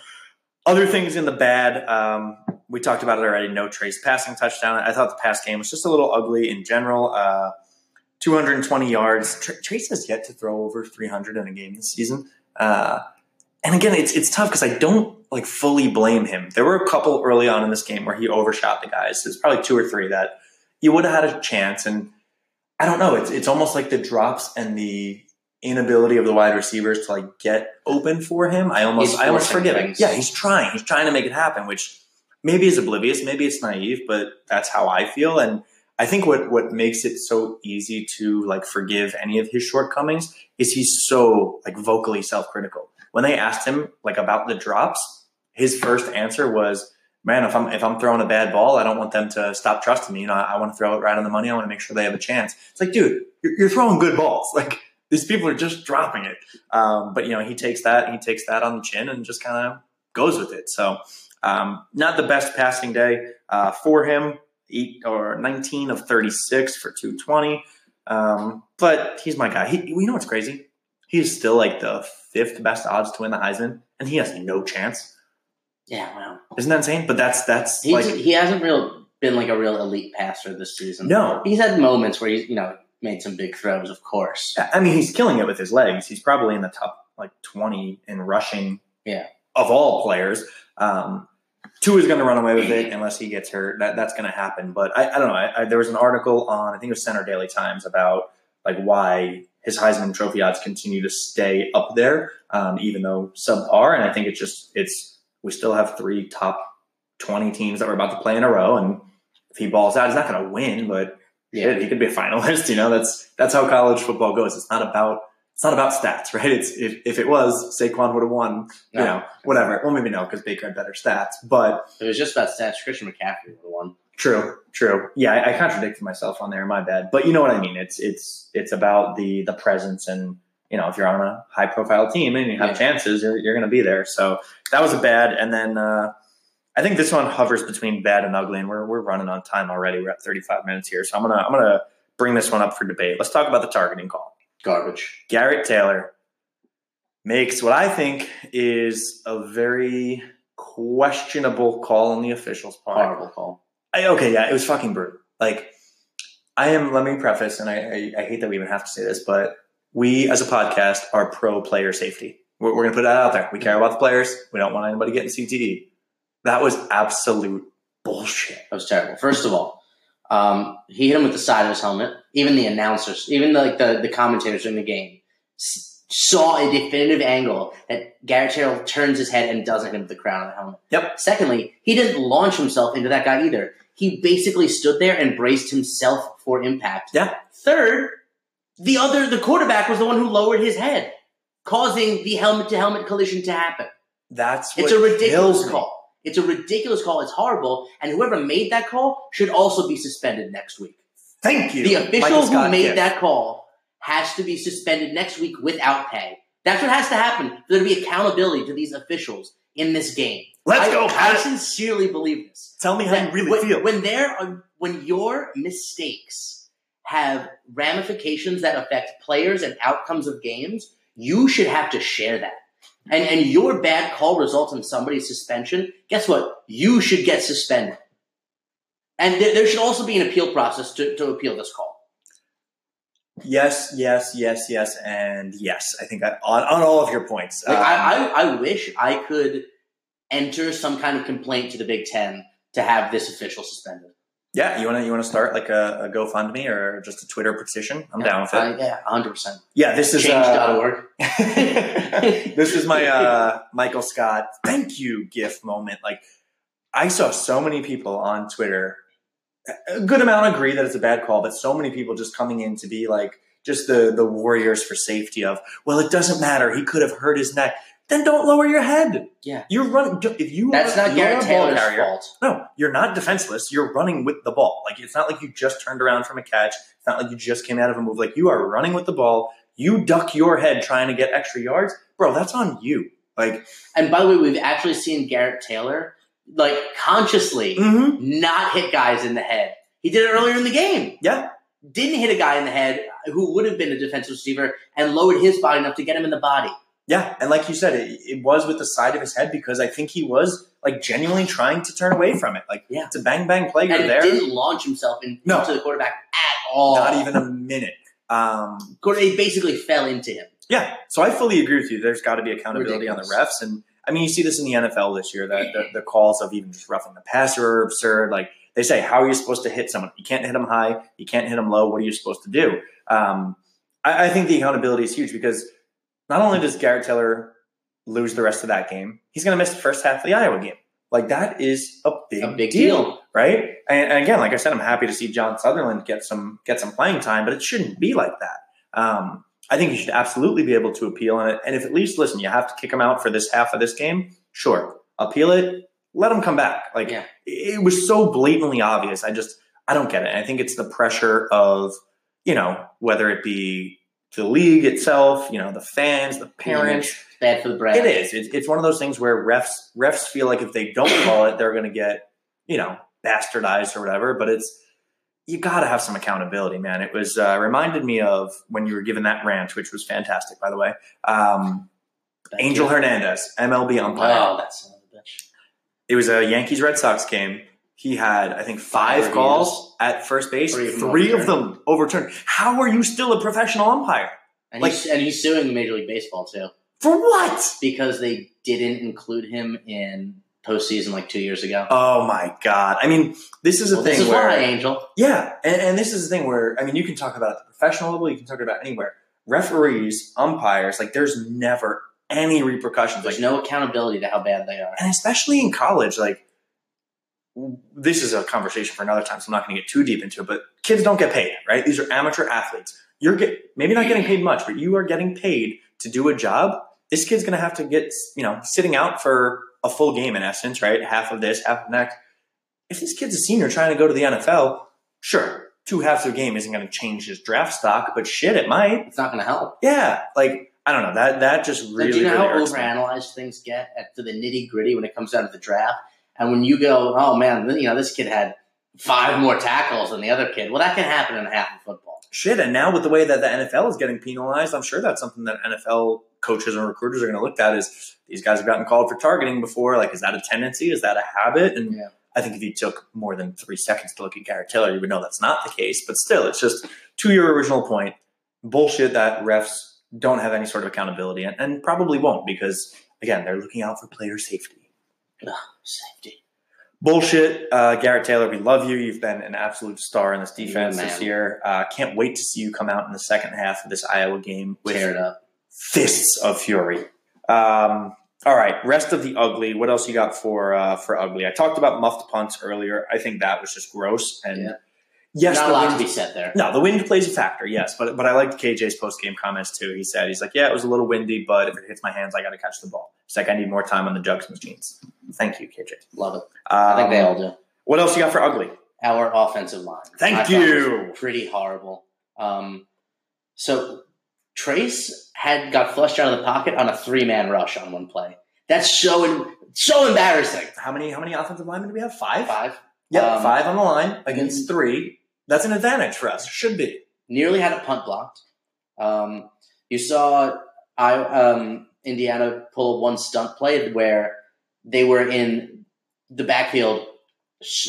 other things in the bad, um, we talked about it already. No Trace passing touchdown. I thought the pass game was just a little ugly in general. Uh, 220 yards. Tr- Trace has yet to throw over 300 in a game this season. Uh, and again, it's it's tough because I don't like fully blame him. There were a couple early on in this game where he overshot the guys. There's probably two or three that you would have had a chance, and I don't know. It's it's almost like the drops and the inability of the wide receivers to like get open for him. I almost I almost forgive it. Yeah, he's trying. He's trying to make it happen, which maybe is oblivious, maybe it's naive, but that's how I feel. And I think what what makes it so easy to like forgive any of his shortcomings is he's so like vocally self critical. When they asked him like about the drops, his first answer was, "Man, if I'm if I'm throwing a bad ball, I don't want them to stop trusting me. You know, I, I want to throw it right on the money. I want to make sure they have a chance." It's like, dude, you're, you're throwing good balls. *laughs* Like these people are just dropping it. Um, but you know, he takes that he takes that on the chin and just kind of goes with it. So um, not the best passing day uh, for him. Eight or nineteen of thirty six for two twenty. Um, but he's my guy. He, you know what's crazy? He's still like the fifth best odds to win the Heisman, and he has no chance. Yeah, wow. Isn't that insane? But that's that's He's, like he hasn't real been like a real elite passer this season. no. He's had moments where he's you know made some big throws, of course. I mean, he's killing it with his legs. He's probably in the top like twenty in rushing. Yeah. Of all players, um, two is going to run away with it unless he gets hurt. That that's going to happen. But I, I don't know. I, I, there was an article on I think it was Centre Daily Times about like why his Heisman Trophy odds continue to stay up there, um, even though subpar. And I think it's just it's we still have three top twenty teams that we're about to play in a row, and if he balls out, he's not going to win, but Yeah. he could be a finalist. *laughs* You know, that's that's how college football goes. It's not about it's not about stats, *laughs* right? It's if, if it was, Saquon would have won. You No. know, whatever. Well, maybe no, because Baker had better stats. But If it was just about stats, Christian McCaffrey would have won. True, true. Yeah, I, I contradicted myself on there. My bad. But you know what I mean. It's it's it's about the the presence and you know if you're on a high profile team and you have Yeah. chances, you're you're going to be there. So that was a bad. And then uh, I think this one hovers between bad and ugly, and we're we're running on time already. We're at 35 minutes here, so I'm gonna I'm gonna bring this one up for debate. Let's talk about the targeting call. Garbage. Garrett Taylor makes what I think is a very questionable call on the officials' part. Horrible call. I, okay, yeah, it was fucking brutal. Like, I am. Let me preface, and I, I, I hate that we even have to say this, but we as a podcast are pro player safety. We're, we're going to put that out there. We care about the players. We don't want anybody getting CTE. That was absolute bullshit. That was terrible. First of all, um, he hit him with the side of his helmet. Even the announcers, even like the, the commentators in the game, s- saw a definitive angle that Garrett Taylor turns his head and doesn't hit him with the crown of the helmet. Yep. Secondly, he didn't launch himself into that guy either. He basically stood there and braced himself for impact. Yeah. Third, the other, the quarterback was the one who lowered his head, causing the helmet to helmet collision to happen. That's It's a ridiculous call. It's a ridiculous call. It's horrible. And whoever made that call should also be suspended next week. Thank you. The official who made Giff. that call has to be suspended next week without pay. That's what has to happen for there to be accountability to these officials in this game. Let's I, go, I sincerely believe this. Tell me how you really when, feel. When there are, when your mistakes have ramifications that affect players and outcomes of games, you should have to share that. And and your bad call results in somebody's suspension. Guess what? You should get suspended. And there, there should also be an appeal process to, to appeal this call. yes, yes, yes, yes, and yes. I think I, on, on all of your points. Like Um, I, I, I wish I could enter some kind of complaint to the Big Ten to have this official suspended. Yeah, you want to you want to start like a, a GoFundMe or just a Twitter petition? I'm down with it. Yeah, hundred percent. yeah, this is uh, Change.org. *laughs* this is my uh, Michael Scott thank you gift moment. Like I saw so many people on Twitter, a good amount agree that it's a bad call, but so many people just coming in to be like just the the warriors for safety of well, it doesn't matter. He could have hurt his neck. Then don't lower your head. Yeah. You're running. If you That's not Garrett Taylor's fault. no, you're not defenseless. You're running with the ball. Like it's not like you just turned around from a catch. It's not like you just came out of a move. Like you are running with the ball. You duck your head trying to get extra yards, bro. That's on you. Like, And by the way, we've actually seen Garrett Taylor like consciously mm-hmm. not hit guys in the head. He did it earlier in the game. yeah, Didn't hit a guy in the head who would have been a defensive receiver and lowered his body enough to get him in the body. Yeah. And like you said, it, it was with the side of his head because I think he was like genuinely trying to turn away from it. Like, Yeah. it's a bang bang play. You're And there. didn't launch himself into No. the quarterback at all. Not even a minute. Um, He basically fell into him. Yeah, so I fully agree with you. There's got to be accountability on the refs, and I mean, you see this in the NFL this year. That the, *clears throat* the calls of even just roughing the passer are absurd. Like they say, how are you supposed to hit someone? You can't hit them high. You can't hit them low. What are you supposed to do? Um, I, I think the accountability is huge because not only does Garrett Taylor lose the rest of that game, he's going to miss the first half of the Iowa game. Like that is a big, A big deal deal. right? And, and again, like I said, I'm happy to see John Sutherland get some get some playing time, but it shouldn't be like that. Um, I think you should absolutely be able to appeal on it. And if at least listen, you have to kick him out for this half of this game, sure, appeal it, let him come back. Like Yeah. it, it was so blatantly obvious. I just I don't get it. I think it's the pressure of you know whether it be the league itself, you know, the fans, the parents. Bad for the brand. It is. It's, it's one of those things where refs refs feel like if they don't *coughs* call it, they're going to get you know bastardized or whatever. But it's you got to have some accountability, man. It was uh, reminded me of when you were given that rant, which was fantastic, by the way. Um, Angel you. Hernandez, MLB umpire. Oh, that's a bitch. It was a Yankees Red Sox game. He had, I think, five calls at first base. Three of them Three of overturned. them overturned. How are you still a professional umpire? And, Like- he's, and he's suing Major League Baseball too For what? because they didn't include him in postseason like two years ago. Oh my god! I mean, this is a Well, thing this is where why, Angel. Yeah, and, and this is the thing where I mean, you can talk about it at the professional level, you can talk about anywhere. Referees, umpires, like there's never any repercussions. There's Like, no accountability to how bad they are. and especially in college, like this is a conversation for another time, so I'm not going to get too deep into it. But kids don't get paid, right? These are amateur athletes. You're get maybe not getting paid much, but you are getting paid to do a job. This kid's going to have to get you know sitting out for a full game in essence, right? Half of this, half of next. if this kid's a senior trying to go to the NFL, sure, two halves of a game isn't going to change his draft stock, but shit, it might. It's not going to help. Yeah, like I don't know that that just Like, really. do you know really how overanalyzed things get at, to the nitty gritty when it comes down to the draft? And when you go, oh man, you know this kid had five more tackles than the other kid. Well, that can happen in a half of football. Shit, and now with the way that the NFL is getting penalized, I'm sure that's something that NFL coaches and recruiters are going to look at. Is these guys have gotten called for targeting before? Like, is that a tendency? Is that a habit? And Yeah. I think if you took more than three seconds to look at Garrett Taylor, you would know that's not the case. But still, it's just to your original point, bullshit that refs don't have any sort of accountability and, and probably won't because again, they're looking out for player safety. Safety. Bullshit, uh, Garrett Taylor. We love you. You've been an absolute star in this defense Yeah, this year. Uh, can't wait to see you come out in the second half of this Iowa game with Tear it up. fists of fury. Um, all right, rest of the ugly. What else you got for uh, for ugly? I talked about muffed punts earlier. I think that was just gross. And Yeah. Yes, Not a the lot wind, to be said there. no, the wind plays a factor. Yes, but but I liked KJ's post game comments too. He said he's like, yeah, it was a little windy, but if it hits my hands, I got to catch the ball. It's like I need more time on the jugs machines. Thank you, KJ. Love it. Um, I think they all do. What else you got for ugly? Our offensive line. Thank I you. Pretty horrible. Um, so Trace had got flushed out of the pocket on a three man rush on one play. That's so so embarrassing. How many how many offensive linemen do we have? Five. Five. Yep, Um, five on the line against three. That's an advantage for us. Should be. nearly had a punt blocked. Um, you saw I um, Indiana pull one stunt play where they were in the backfield,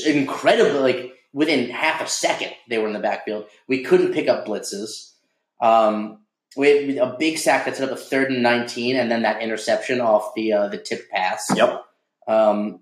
incredibly like within half a second they were in the backfield. We couldn't pick up blitzes. Um, we had a big sack that set up a third and nineteen, and then that interception off the uh, the tip pass. Yep. Um,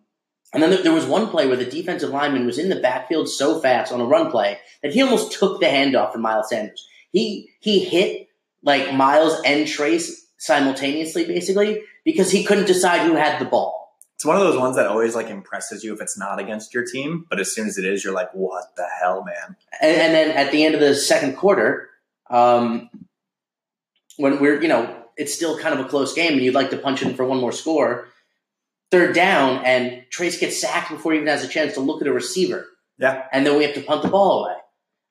and then there, was one play where the defensive lineman was in the backfield so fast on a run play that he almost took the handoff from Miles Sanders. He he hit like Miles and Trace simultaneously, basically, because he couldn't decide who had the ball. It's one of those ones that always like impresses you if it's not against your team, but as soon as it is, you're like, "What the hell, man?" And, and then at the end of the second quarter, um, when we're you know it's still kind of a close game, and you'd like to punch in for one more score. Third down, and Trace gets sacked before he even has a chance to look at a receiver. Yeah. and then we have to punt the ball away.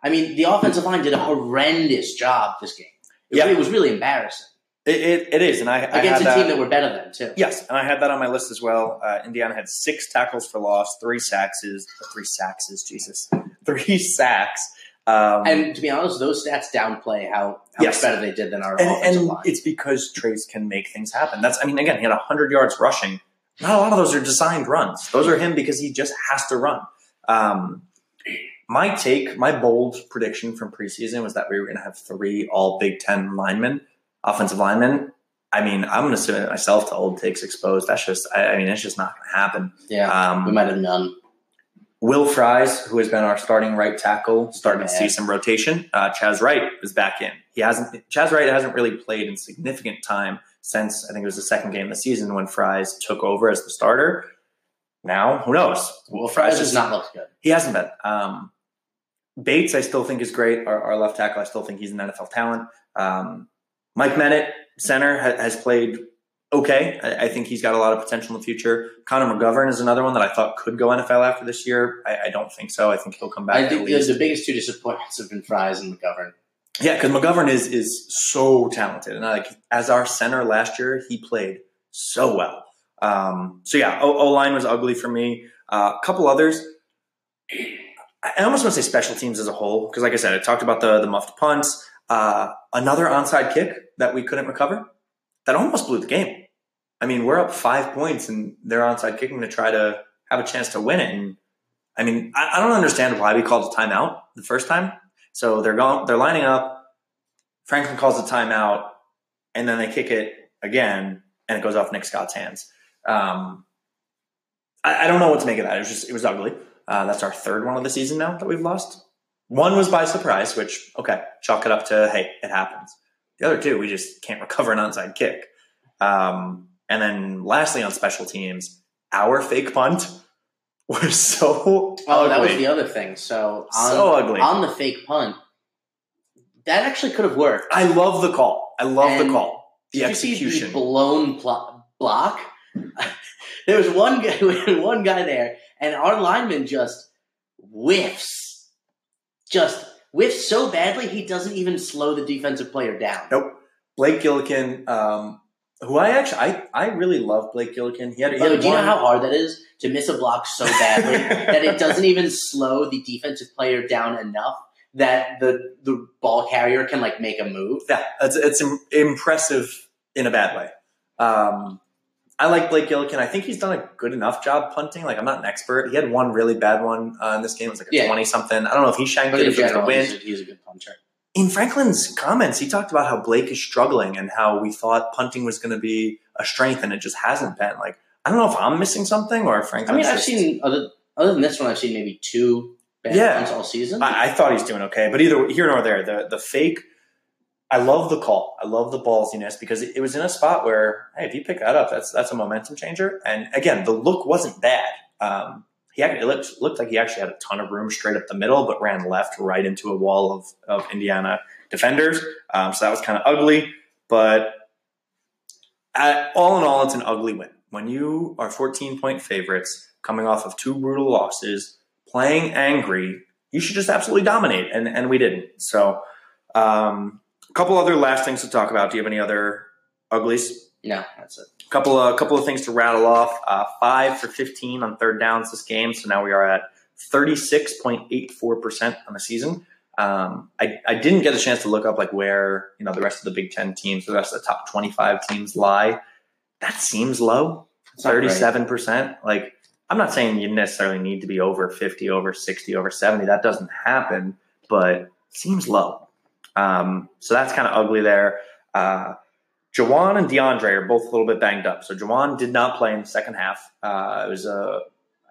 I mean, the offensive line did a horrendous job this game. It, Yeah. it was really embarrassing It, it, it is, and I, I against had a team that- that were better than too. Yes, and I had that on my list as well. Uh, Indiana had six tackles for loss, three sacks, three sacks, Jesus, *laughs* three sacks. Um, And to be honest, those stats downplay how, how Yes. much better they did than our and, offensive and line. it's because Trace can make things happen. That's, I mean, again, he had hundred yards rushing. Not a lot of those are designed runs. Those are him because he just has to run. Um, my take, my bold prediction from preseason was that we were going to have three All Big Ten linemen, offensive linemen. I mean, I'm going to submit myself to old takes exposed. That's just, I, I mean, it's just not going to happen. yeah, Um, we might have none. Will Fries, who has been our starting right tackle, starting to see some rotation. Uh, Chasz Wright is back in. He hasn't. Chasz Wright hasn't really played in significant time since I think it was the second game of the season when Fries took over as the starter. Now, who knows? Well, Fries does not look good. He hasn't been. Um, Bates, I still think is great. Our, our left tackle, I still think he's an NFL talent. Um, Mike Menet, center, ha- has played okay. I, I think he's got a lot of potential in the future. Connor McGovern is another one that I thought could go NFL after this year. I, I don't think so. I think he'll come back. I think the biggest two disappointments have been Fries and McGovern. Yeah, because McGovern is is so talented, and like as our center last year, he played so well. Um, so yeah, O line was ugly for me. Uh, a couple others. I I almost want to say special teams as a whole, because like I said, I talked about the the muffed punts. Uh, another onside kick that we couldn't recover that almost blew the game. I mean, we're up five points, and they're onside kicking to try to have a chance to win it. And I mean, I, I don't understand why we called a timeout the first time. So they're going, they're lining up. Franklin calls a timeout, and then they kick it again, and it goes off Nick Scott's hands. Um, I, I don't know what to make of that. It was just, it was ugly. Uh, that's our third one of the season now that we've lost. One was by surprise, which okay, chalk it up to hey, it happens. The other two, we just can't recover an onside kick. Um, and then lastly, on special teams, our fake punt *laughs* was so Oh, that was the other thing. So on, so ugly. on the fake punt, that actually could have worked. I love the call. I love And the call. The Did you see execution. the blown pl- block? *laughs* there was one guy, *laughs* one guy there, and our lineman just whiffs, just whiffs so badly he doesn't even slow the defensive player down. Nope. Blake Gillikin, um, who I actually I, I really love Blake Gillikin. He had, he had do you know how hard that is to miss a block so badly *laughs* that it doesn't even slow the defensive player down enough that the the ball carrier can like make a move? Yeah, it's, it's im- impressive in a bad way. Um, I like Blake Gillikin. I think he's done a good enough job punting. Like I'm not an expert. He had one really bad one uh, in this game. It was like a Yeah. twenty something. I don't know if he shanked it, if it was a win. he's a, he's a good puncher. In Franklin's comments, he talked about how Blake is struggling and how we thought punting was going to be a strength, and it just hasn't been. Like I don't know if I'm missing something or if I mean, I've seen other other than this one, I've seen maybe two bad Yeah. punts all season. I, I thought he's doing okay, but either here nor there, the the fake. I love the call. I love the ballsiness because it, it was in a spot where, hey, if you pick that up, that's that's a momentum changer. And again, the look wasn't bad. Um, he it looked, looked like he actually had a ton of room straight up the middle, but ran left right into a wall of of Indiana defenders. Um, so that was kind of ugly. But at, all in all, it's an ugly win. When you are 14 point favorites, coming off of two brutal losses, playing angry, you should just absolutely dominate, and and we didn't. So, um, a couple other last things to talk about. Do you have any other uglies? no, that's it. Couple of couple of things to rattle off. Uh, five for 15 on third downs this game. So now we are at 36.84 percent on the season. Um, I, I didn't get a chance to look up like where you know the rest of the Big Ten teams, the rest of the top 25 teams lie. That seems low. It's not great. 37 percent. Like I'm not saying you necessarily need to be over 50, over 60, over 70. That doesn't happen, but seems low. Um, so that's kind of ugly there. Uh, Juwan and DeAndre are both a little bit banged up. So Juwan did not play in the second half. Uh, it was a,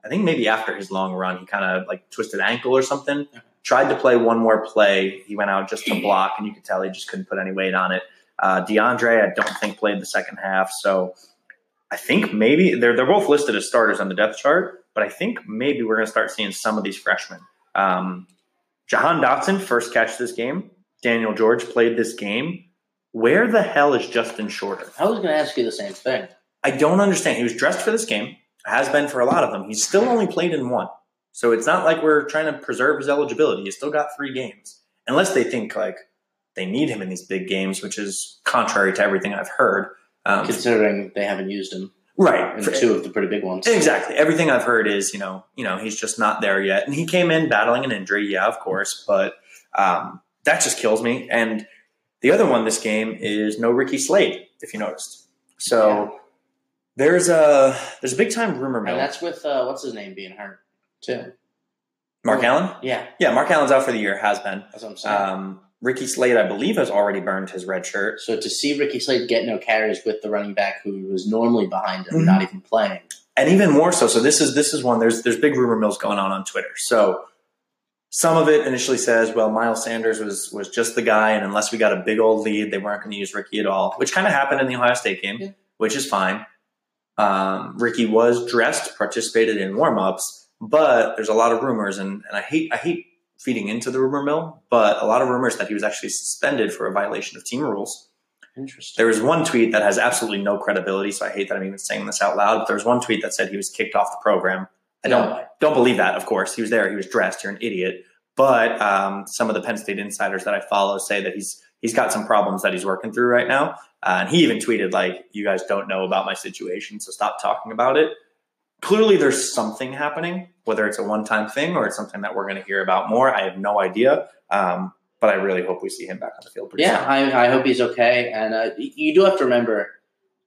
I think maybe after his long run, he kind of like twisted ankle or something. Tried to play one more play. He went out just to block, and you could tell he just couldn't put any weight on it. Uh, DeAndre, I don't think played the second half. So I think maybe they're they're both listed as starters on the depth chart, but I think maybe we're going to start seeing some of these freshmen. Um, Jahan Dotson first catch this game. Daniel George played this game. Where the hell is Justin Shorter? I was going to ask you the same thing. I don't understand. He was dressed for this game, has been for a lot of them. He's still only played in one. So it's not like we're trying to preserve his eligibility. He's still got three games. Unless they think like they need him in these big games, which is contrary to everything I've heard. Um, Considering they haven't used him right. in For- two of the pretty big ones. Exactly. Everything I've heard is, you know, you know, he's just not there yet. And he came in battling an injury, yeah, of course, but um, that just kills me. And the other one this game is no Ricky Slade, if you noticed. So there's a there's a big time rumor mill. And that's with uh, what's his name being hurt too. Mark Allen? Yeah, Yeah, Mark Allen's out for the year, has been. that's what I'm saying. Um, Ricky Slade, I believe, has already burned his red shirt. so to see Ricky Slade get no carries with the running back who was normally behind him, Mhm. not even playing. and even more so. So this is this is one. There's there's big rumor mills going on on Twitter. So some of it initially says, well, Miles Sanders was was just the guy, and unless we got a big old lead, they weren't going to use Ricky at all, which kind of happened in the Ohio State game, Yeah. which is fine. Um, Ricky was dressed, participated in warmups, but there's a lot of rumors, and, and I hate I hate feeding into the rumor mill, but a lot of rumors that he was actually suspended for a violation of team rules. Interesting. There was one tweet that has absolutely no credibility, so I hate that I'm even saying this out loud. But there was one tweet that said he was kicked off the program. I don't don't believe that. Of course, he was there. He was dressed. You're an idiot. But um, some of the Penn State insiders that I follow say that he's he's got some problems that he's working through right now. Uh, and he even tweeted like, "You guys don't know about my situation, so stop talking about it." Clearly, there's something happening. Whether it's a one time thing or it's something that we're going to hear about more, I have no idea. Um, but I really hope we see him back on the field pretty Yeah. I, I hope he's okay. And uh, you do have to remember,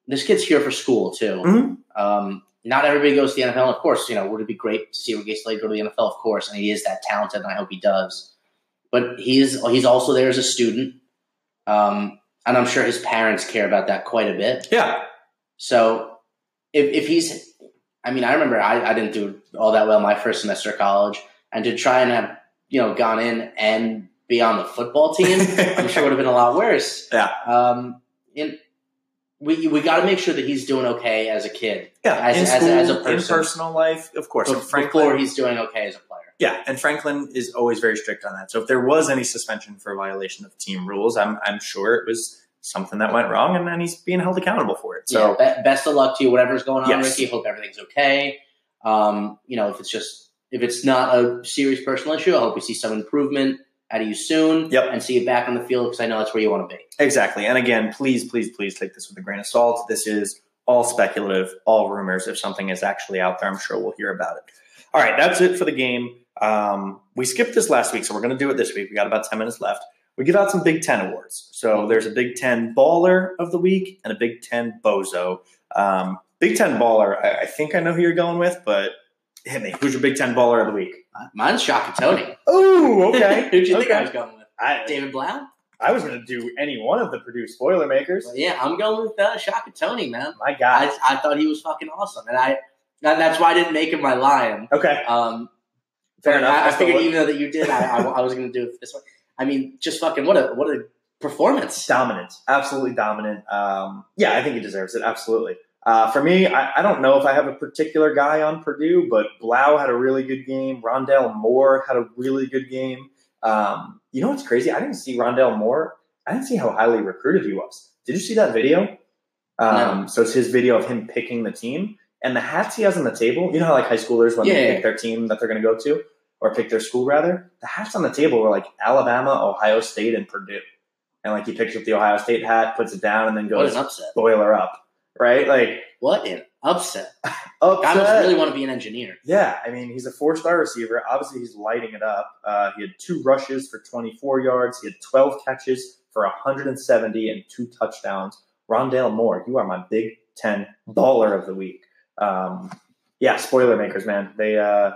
this kid's here for school too. Mhm. Um, not everybody goes to the NFL. Of course, you know, would it be great to see Ricky Slade go to the NFL? Of course, and he is that talented, and I hope he does. But he's he's also there as a student, um, and I'm sure his parents care about that quite a bit. Yeah, So if, if he's, I mean, I remember I, I didn't do all that well my first semester of college, and to try and have you know gone in and be on the football team, *laughs* I'm sure would have been a lot worse. Yeah. Um, in, we we got to make sure that he's doing okay as a kid, Yeah, As- in as- school, as a in personal life, of course. And Franklin, before he's doing okay as a player. yeah, and Franklin is always very strict on that. So if there was any suspension for violation of team rules, I'm I'm sure it was something that went wrong, and then he's being held accountable for it. So yeah, be- best of luck to you, whatever's going on, Yes. Ricky. Hope everything's okay. Um, you know, if it's just if it's not a serious personal issue, I hope we see some improvement out of you soon. Yep. And see you back on the field because I know that's where you want to be. Exactly. And again, please, please, please take this with a grain of salt. This is all speculative, all rumors. If something is actually out there, I'm sure we'll hear about it. All right, that's it for the game. Um, we skipped this last week, so we're going to do it this week. We got about 10 minutes left. We give out some Big Ten awards. So there's a Big Ten Baller of the Week and a Big Ten Bozo. Um, Big Ten Baller, I, I think I know who you're going with, but hit me. Who's your Big Ten Baller of the Week? Mine's Shaka Toney. Oh, okay. *laughs* Who'd you think I was going with? I, David Blough? I was going to do any one of the Purdue Spoilermakers. Well, yeah, I'm going with uh, Shaka Toney, man. My God. I, I thought he was fucking awesome, and I that, that's why I didn't make him my lion. Okay, Um, fair enough. I, I That's the figured one- even though that you did, I, I, I was going to do it this one. I mean, just fucking what a what a performance. dominant, absolutely dominant. Um, yeah, I think he deserves it. Absolutely. Uh, for me, I, I don't know if I have a particular guy on Purdue, but Blough had a really good game. Rondale Moore had a really good game. Um, you know what's crazy? I didn't see Rondale Moore. I didn't see how highly recruited he was. Did you see that video? Um, So it's his video of him picking the team and the hats he has on the table. You know how like high schoolers when they Yeah. pick their team that they're going to go to or pick their school rather. The hats on the table were like Alabama, Ohio State, and Purdue. And like he picks up the Ohio State hat, puts it down, and then goes boiler up. Right? Like What an upset! I *laughs* upset. must really want to be an engineer. Yeah, I mean, he's a four star receiver. Obviously, he's lighting it up. Uh, he had two rushes for 24 yards. He had 12 catches for 170 and two touchdowns. Rondale Moore, you are my Big Ten baller of the week. Um, yeah, spoiler makers, man. They uh,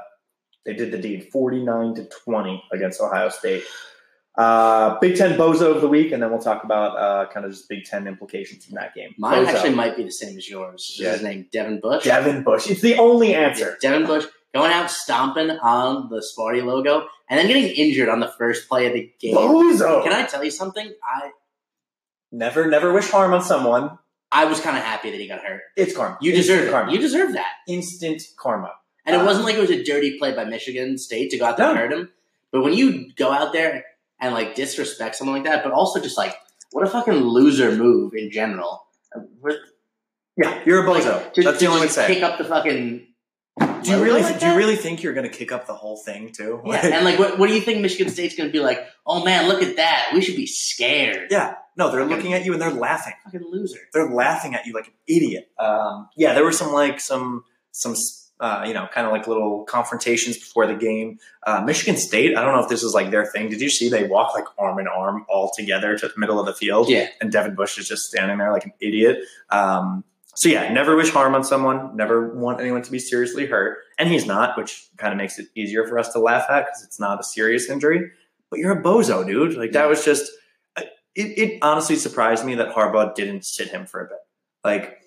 they did the deed, 49 to 20 against Ohio State. Uh, Big Ten bozo of the week, and then we'll talk about uh, kind of just Big Ten implications from that game. Mine Bozo. actually might be the same as yours. Yeah. His name Devin Bush. Devin Bush. It's the only Yeah, answer. Devin Bush going out stomping on the Sparty logo and then getting injured on the first play of the game. Bozo. Can I tell you something? I Never, never wish harm on someone. I was kind of happy that he got hurt. It's karma. You Instant deserve karma. You deserve that. Instant karma. And it Uh, wasn't like it was a dirty play by Michigan State to go out there and hurt him. But when you go out there and like disrespect someone like that, but also just like what a fucking loser move in general. We're- Yeah, you're a bozo. Like, to- That's the only to say. Kick up the fucking. Do you really? like do you really think you're going to kick up the whole thing too? Yeah, and like, what, what do you think Michigan State's going to be like? Oh man, look at that. We should be scared. yeah. No, they're looking at you and they're laughing. Fucking loser. They're laughing at you like an idiot. Um, yeah, there were some like some some uh, you know kind of like little confrontations before the game. Uh, Michigan State. I don't know if this is like their thing. Did you see they walk like arm in arm all together to the middle of the field? Yeah. and Devin Bush is just standing there like an idiot. Um, so yeah, never wish harm on someone. Never want anyone to be seriously hurt, and he's not, which kind of makes it easier for us to laugh at because it's not a serious injury. But you're a bozo, dude. Like that was just. It, it honestly surprised me that Harbaugh didn't sit him for a bit. Like,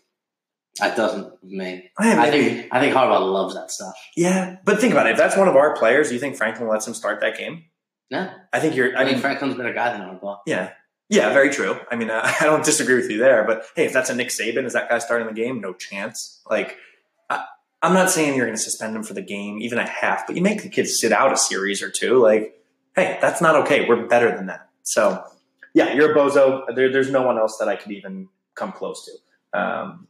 That doesn't mean. I maybe- think I think Harbaugh loves that stuff. yeah, but think about it. If that's one of our players, do you think Franklin lets him start that game? No, I think you're. I, I mean mean, Franklin's a better guy than Harbaugh. Yeah. Yeah, very true. I mean, uh, *laughs* I don't disagree with you there, but hey, if that's a Nick Saban, is that guy starting the game? No chance. Like, I, I'm not saying you're going to suspend him for the game, even a half, but you make the kids sit out a series or two. Like, hey, that's not okay. We're better than that. So, yeah, you're a bozo. There, there's no one else that I could even come close to. Um,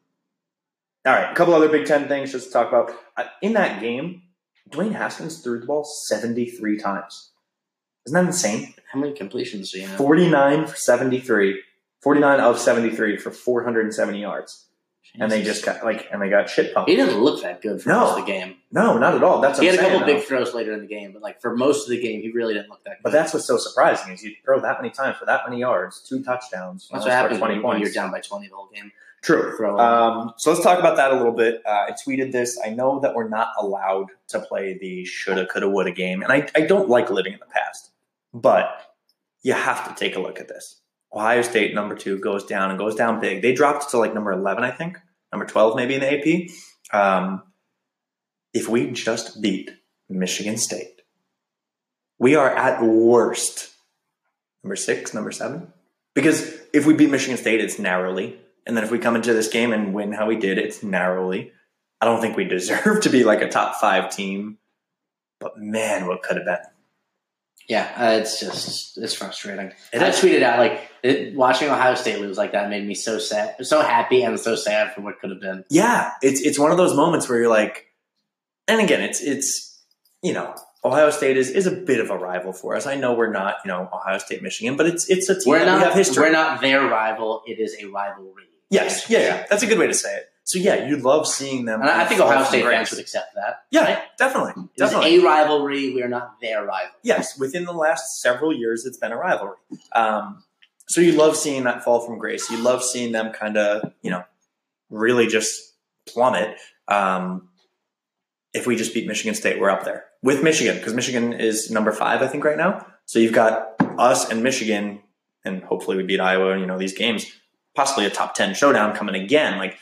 all right, a couple other Big Ten things just to talk about. Uh, in that game, Dwayne Haskins threw the ball 73 times. Isn't that insane? How many completions do you have? 49 for 73 49 of 73 for 470 yards and they just got like and they got shit pumped He didn't look that good for No. most of the game. no not at all that's He had a couple big throws later in the game, but like for most of the game, he really didn't look that good. but that's what's so surprising is you throw that many times for that many yards two touchdowns that's what happens when, 20 when you're down by twenty the whole game. True. Um, so let's talk about that a little bit. Uh, i tweeted this. I know that we're not allowed to play the shoulda coulda woulda game and I, I don't like living in the past but you have to take a look at this. Ohio state number two goes down and goes down big. They dropped to like number 11 i think number 12 maybe in the ap um, if we just beat michigan state we are at worst number six number seven. Because if we beat michigan state it's narrowly and then if we come into this game and win how we did it's narrowly i don't think we deserve *laughs* to be like a top five team but man what could have been Yeah, uh, it's just it's frustrating. It I is. tweeted out like it, watching Ohio State lose like that made me so sad, so happy, and so sad for what could have been. Yeah, it's it's one of those moments where you're like, and again, it's it's you know Ohio State is, is a bit of a rival for us. I know we're not you know Ohio State Michigan, but it's it's a team We're not. we have history. We're not their rival. It is a rivalry. Yes, yeah, yeah, that's a good way to say it. So yeah, you love seeing them. And I think Ohio State grace. fans would accept that. Yeah, right? definitely, It is definitely. a rivalry. We are not their rival. yes, within the last several years, it's been a rivalry. Um, so you love seeing that fall from grace. You love seeing them kind of, you know, really just plummet. Um, if we just beat Michigan State, we're up there with Michigan because Michigan is number five, I think, right now. So you've got us and Michigan, and hopefully we beat Iowa. You know, these games, possibly a top ten showdown coming again. Like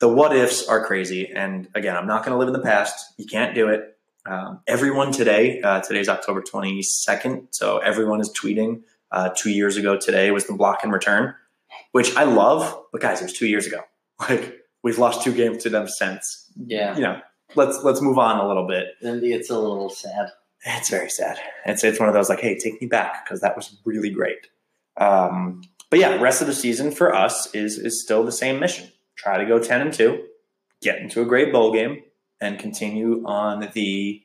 the what ifs are crazy. And again, I'm not going to live in the past. You can't do it. Um, everyone today, uh, today's October 22nd, so everyone is tweeting. Uh, two years ago today was the block and return, which I love. But guys, it was two years ago. *laughs* Like we've lost two games to them since. Yeah, You know, let's let's move on a little bit. it's a little sad. It's very sad. It's it's one of those like, hey, take me back because that was really great. Um, but yeah, rest of the season for us is is still the same mission. Try to go ten and two, get into a great bowl game, and continue on the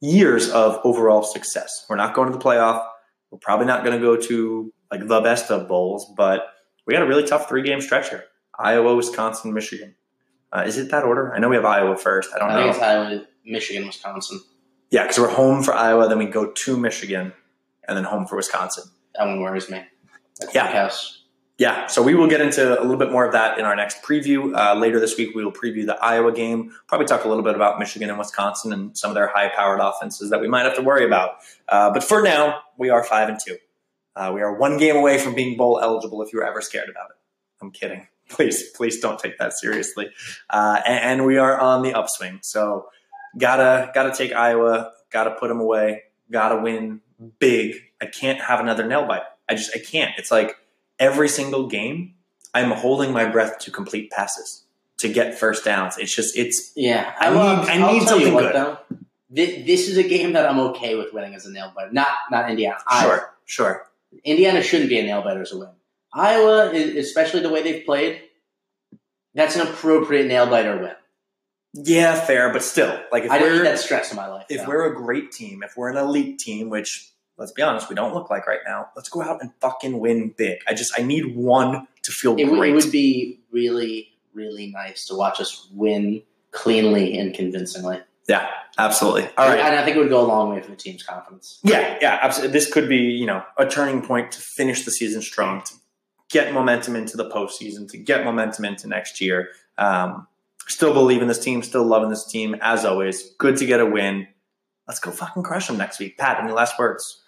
years of overall success. We're not going to the playoff. We're probably not going to go to like the best of bowls, but we got a really tough three game stretch here: Iowa, Wisconsin, Michigan. Uh, is it that order? I know we have Iowa first. I don't I know. think it's Iowa, Michigan, Wisconsin. Yeah, because we're home for Iowa, then we go to Michigan, and then home for Wisconsin. That one worries me. Yeah. House. Yeah, so we will get into a little bit more of that in our next preview. Uh, later this week, we will preview the Iowa game. Probably talk a little bit about Michigan and Wisconsin and some of their high-powered offenses that we might have to worry about. Uh, but for now, we are five and two. Uh, we are one game away from being bowl eligible. If you were ever scared about it, I'm kidding. *laughs* Please, please don't take that seriously. Uh, and, and we are on the upswing. So gotta gotta take Iowa. Gotta put them away. Gotta win big. I can't have another nail bite. I just I can't. It's like every single game, I'm holding my breath to complete passes to get first downs. It's just it's Yeah, I need- will- I need tell you something what, good. Though, Thi- this is a game that I'm okay with winning as a nail biter. Not not Indiana. Iowa. sure, sure. Indiana shouldn't be a nail biter as a win. Iowa, especially the way they've played, that's an appropriate nail biter win. Yeah, fair, but still, like if I don't need that stress in my life. if we're a great team, if we're an elite team, which let's be honest, we don't look like right now. Let's go out and fucking win big. I just I need one to feel it, great. it would be really really nice to watch us win cleanly and convincingly. yeah, absolutely. All right. and I think it would go a long way for the team's confidence. Yeah, yeah, absolutely. This could be, you know, a turning point to finish the season strong, to get momentum into the postseason, to get momentum into next year. Um, still believe in this team, still loving this team as always. Good to get a win. Let's go fucking crush them next week. Pat, any last words?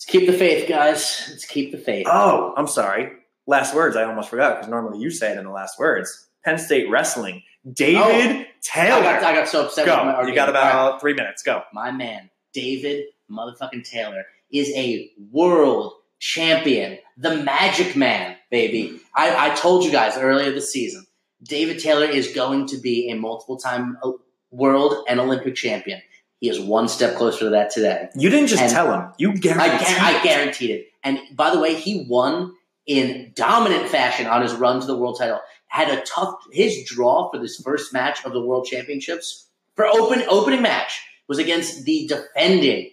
Let's keep the faith, guys. Let's keep the faith. Oh, I'm sorry. Last words. I almost forgot because normally you say it in the last words. Penn State wrestling. David oh, I Taylor. got, I got so upset go. You got All right. about three minutes. Go. my man, David motherfucking Taylor, is a world champion. The Magic Man, baby. I, I told you guys earlier this season, David Taylor is going to be a multiple time uh, world and Olympic champion. He is one step closer to that today. You didn't just And- tell him. You I, guaranteed. gar- I guaranteed it. And by the way, he won in dominant fashion on his run to the world title. Had a tough his draw for this first match of the world championships for open opening match was against the defending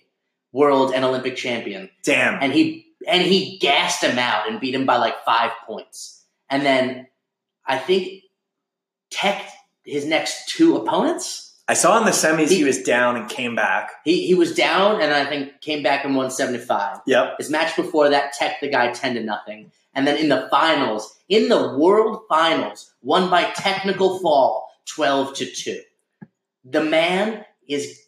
world and Olympic champion, Damn. and he and he gassed him out and beat him by like five points. And then I think Tech his next two opponents. I saw in the semis he, He- was down and came back. He he was down and I think came back and won seventy five. Yep. His match before that, Tech the guy ten to nothing, and then in the finals, in the World Finals, won by technical fall, twelve to two. The man is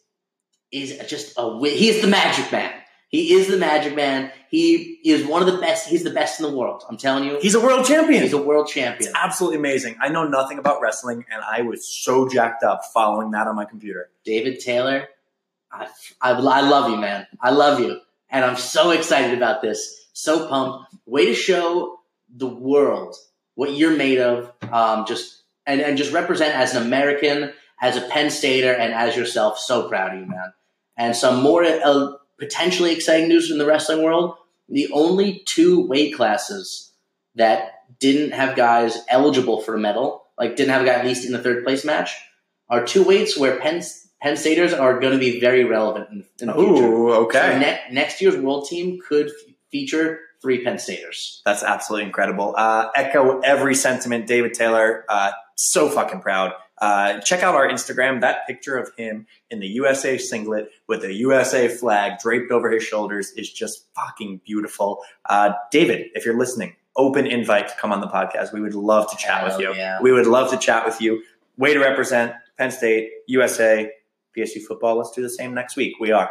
is just a he is the Magic Man. He is the Magic Man. He is one of the best. He's the best in the world. I'm telling you, He's a world champion. he's a world champion. it's absolutely amazing. I know nothing about wrestling, and I was so jacked up following that on my computer. David Taylor, I, I, I love you, man. I love you. And I'm so excited about this. So pumped. Way to show the world what you're made of. Um, just and, and just represent as an American, as a Penn Stater, and as yourself. So proud of you, man. And some more uh, potentially exciting news in the wrestling world. The only two weight classes that didn't have guys eligible for a medal, like didn't have a guy at least in the third place match, are two weights where Penn Penn Staters are going to be very relevant in, in the future. Ooh, okay. So ne- next year's world team could f- feature three Penn Staters. That's absolutely incredible. Uh, echo every sentiment, David Taylor. Uh, so fucking proud. Uh, check out our Instagram. That picture of him in the USA singlet with a USA flag draped over his shoulders is just fucking beautiful. Uh, David, if you're listening, open invite to come on the podcast. We would love to chat with you. yeah. We would love to chat with you. Way to represent Penn State, USA, PSU football. Let's do the same next week. We are.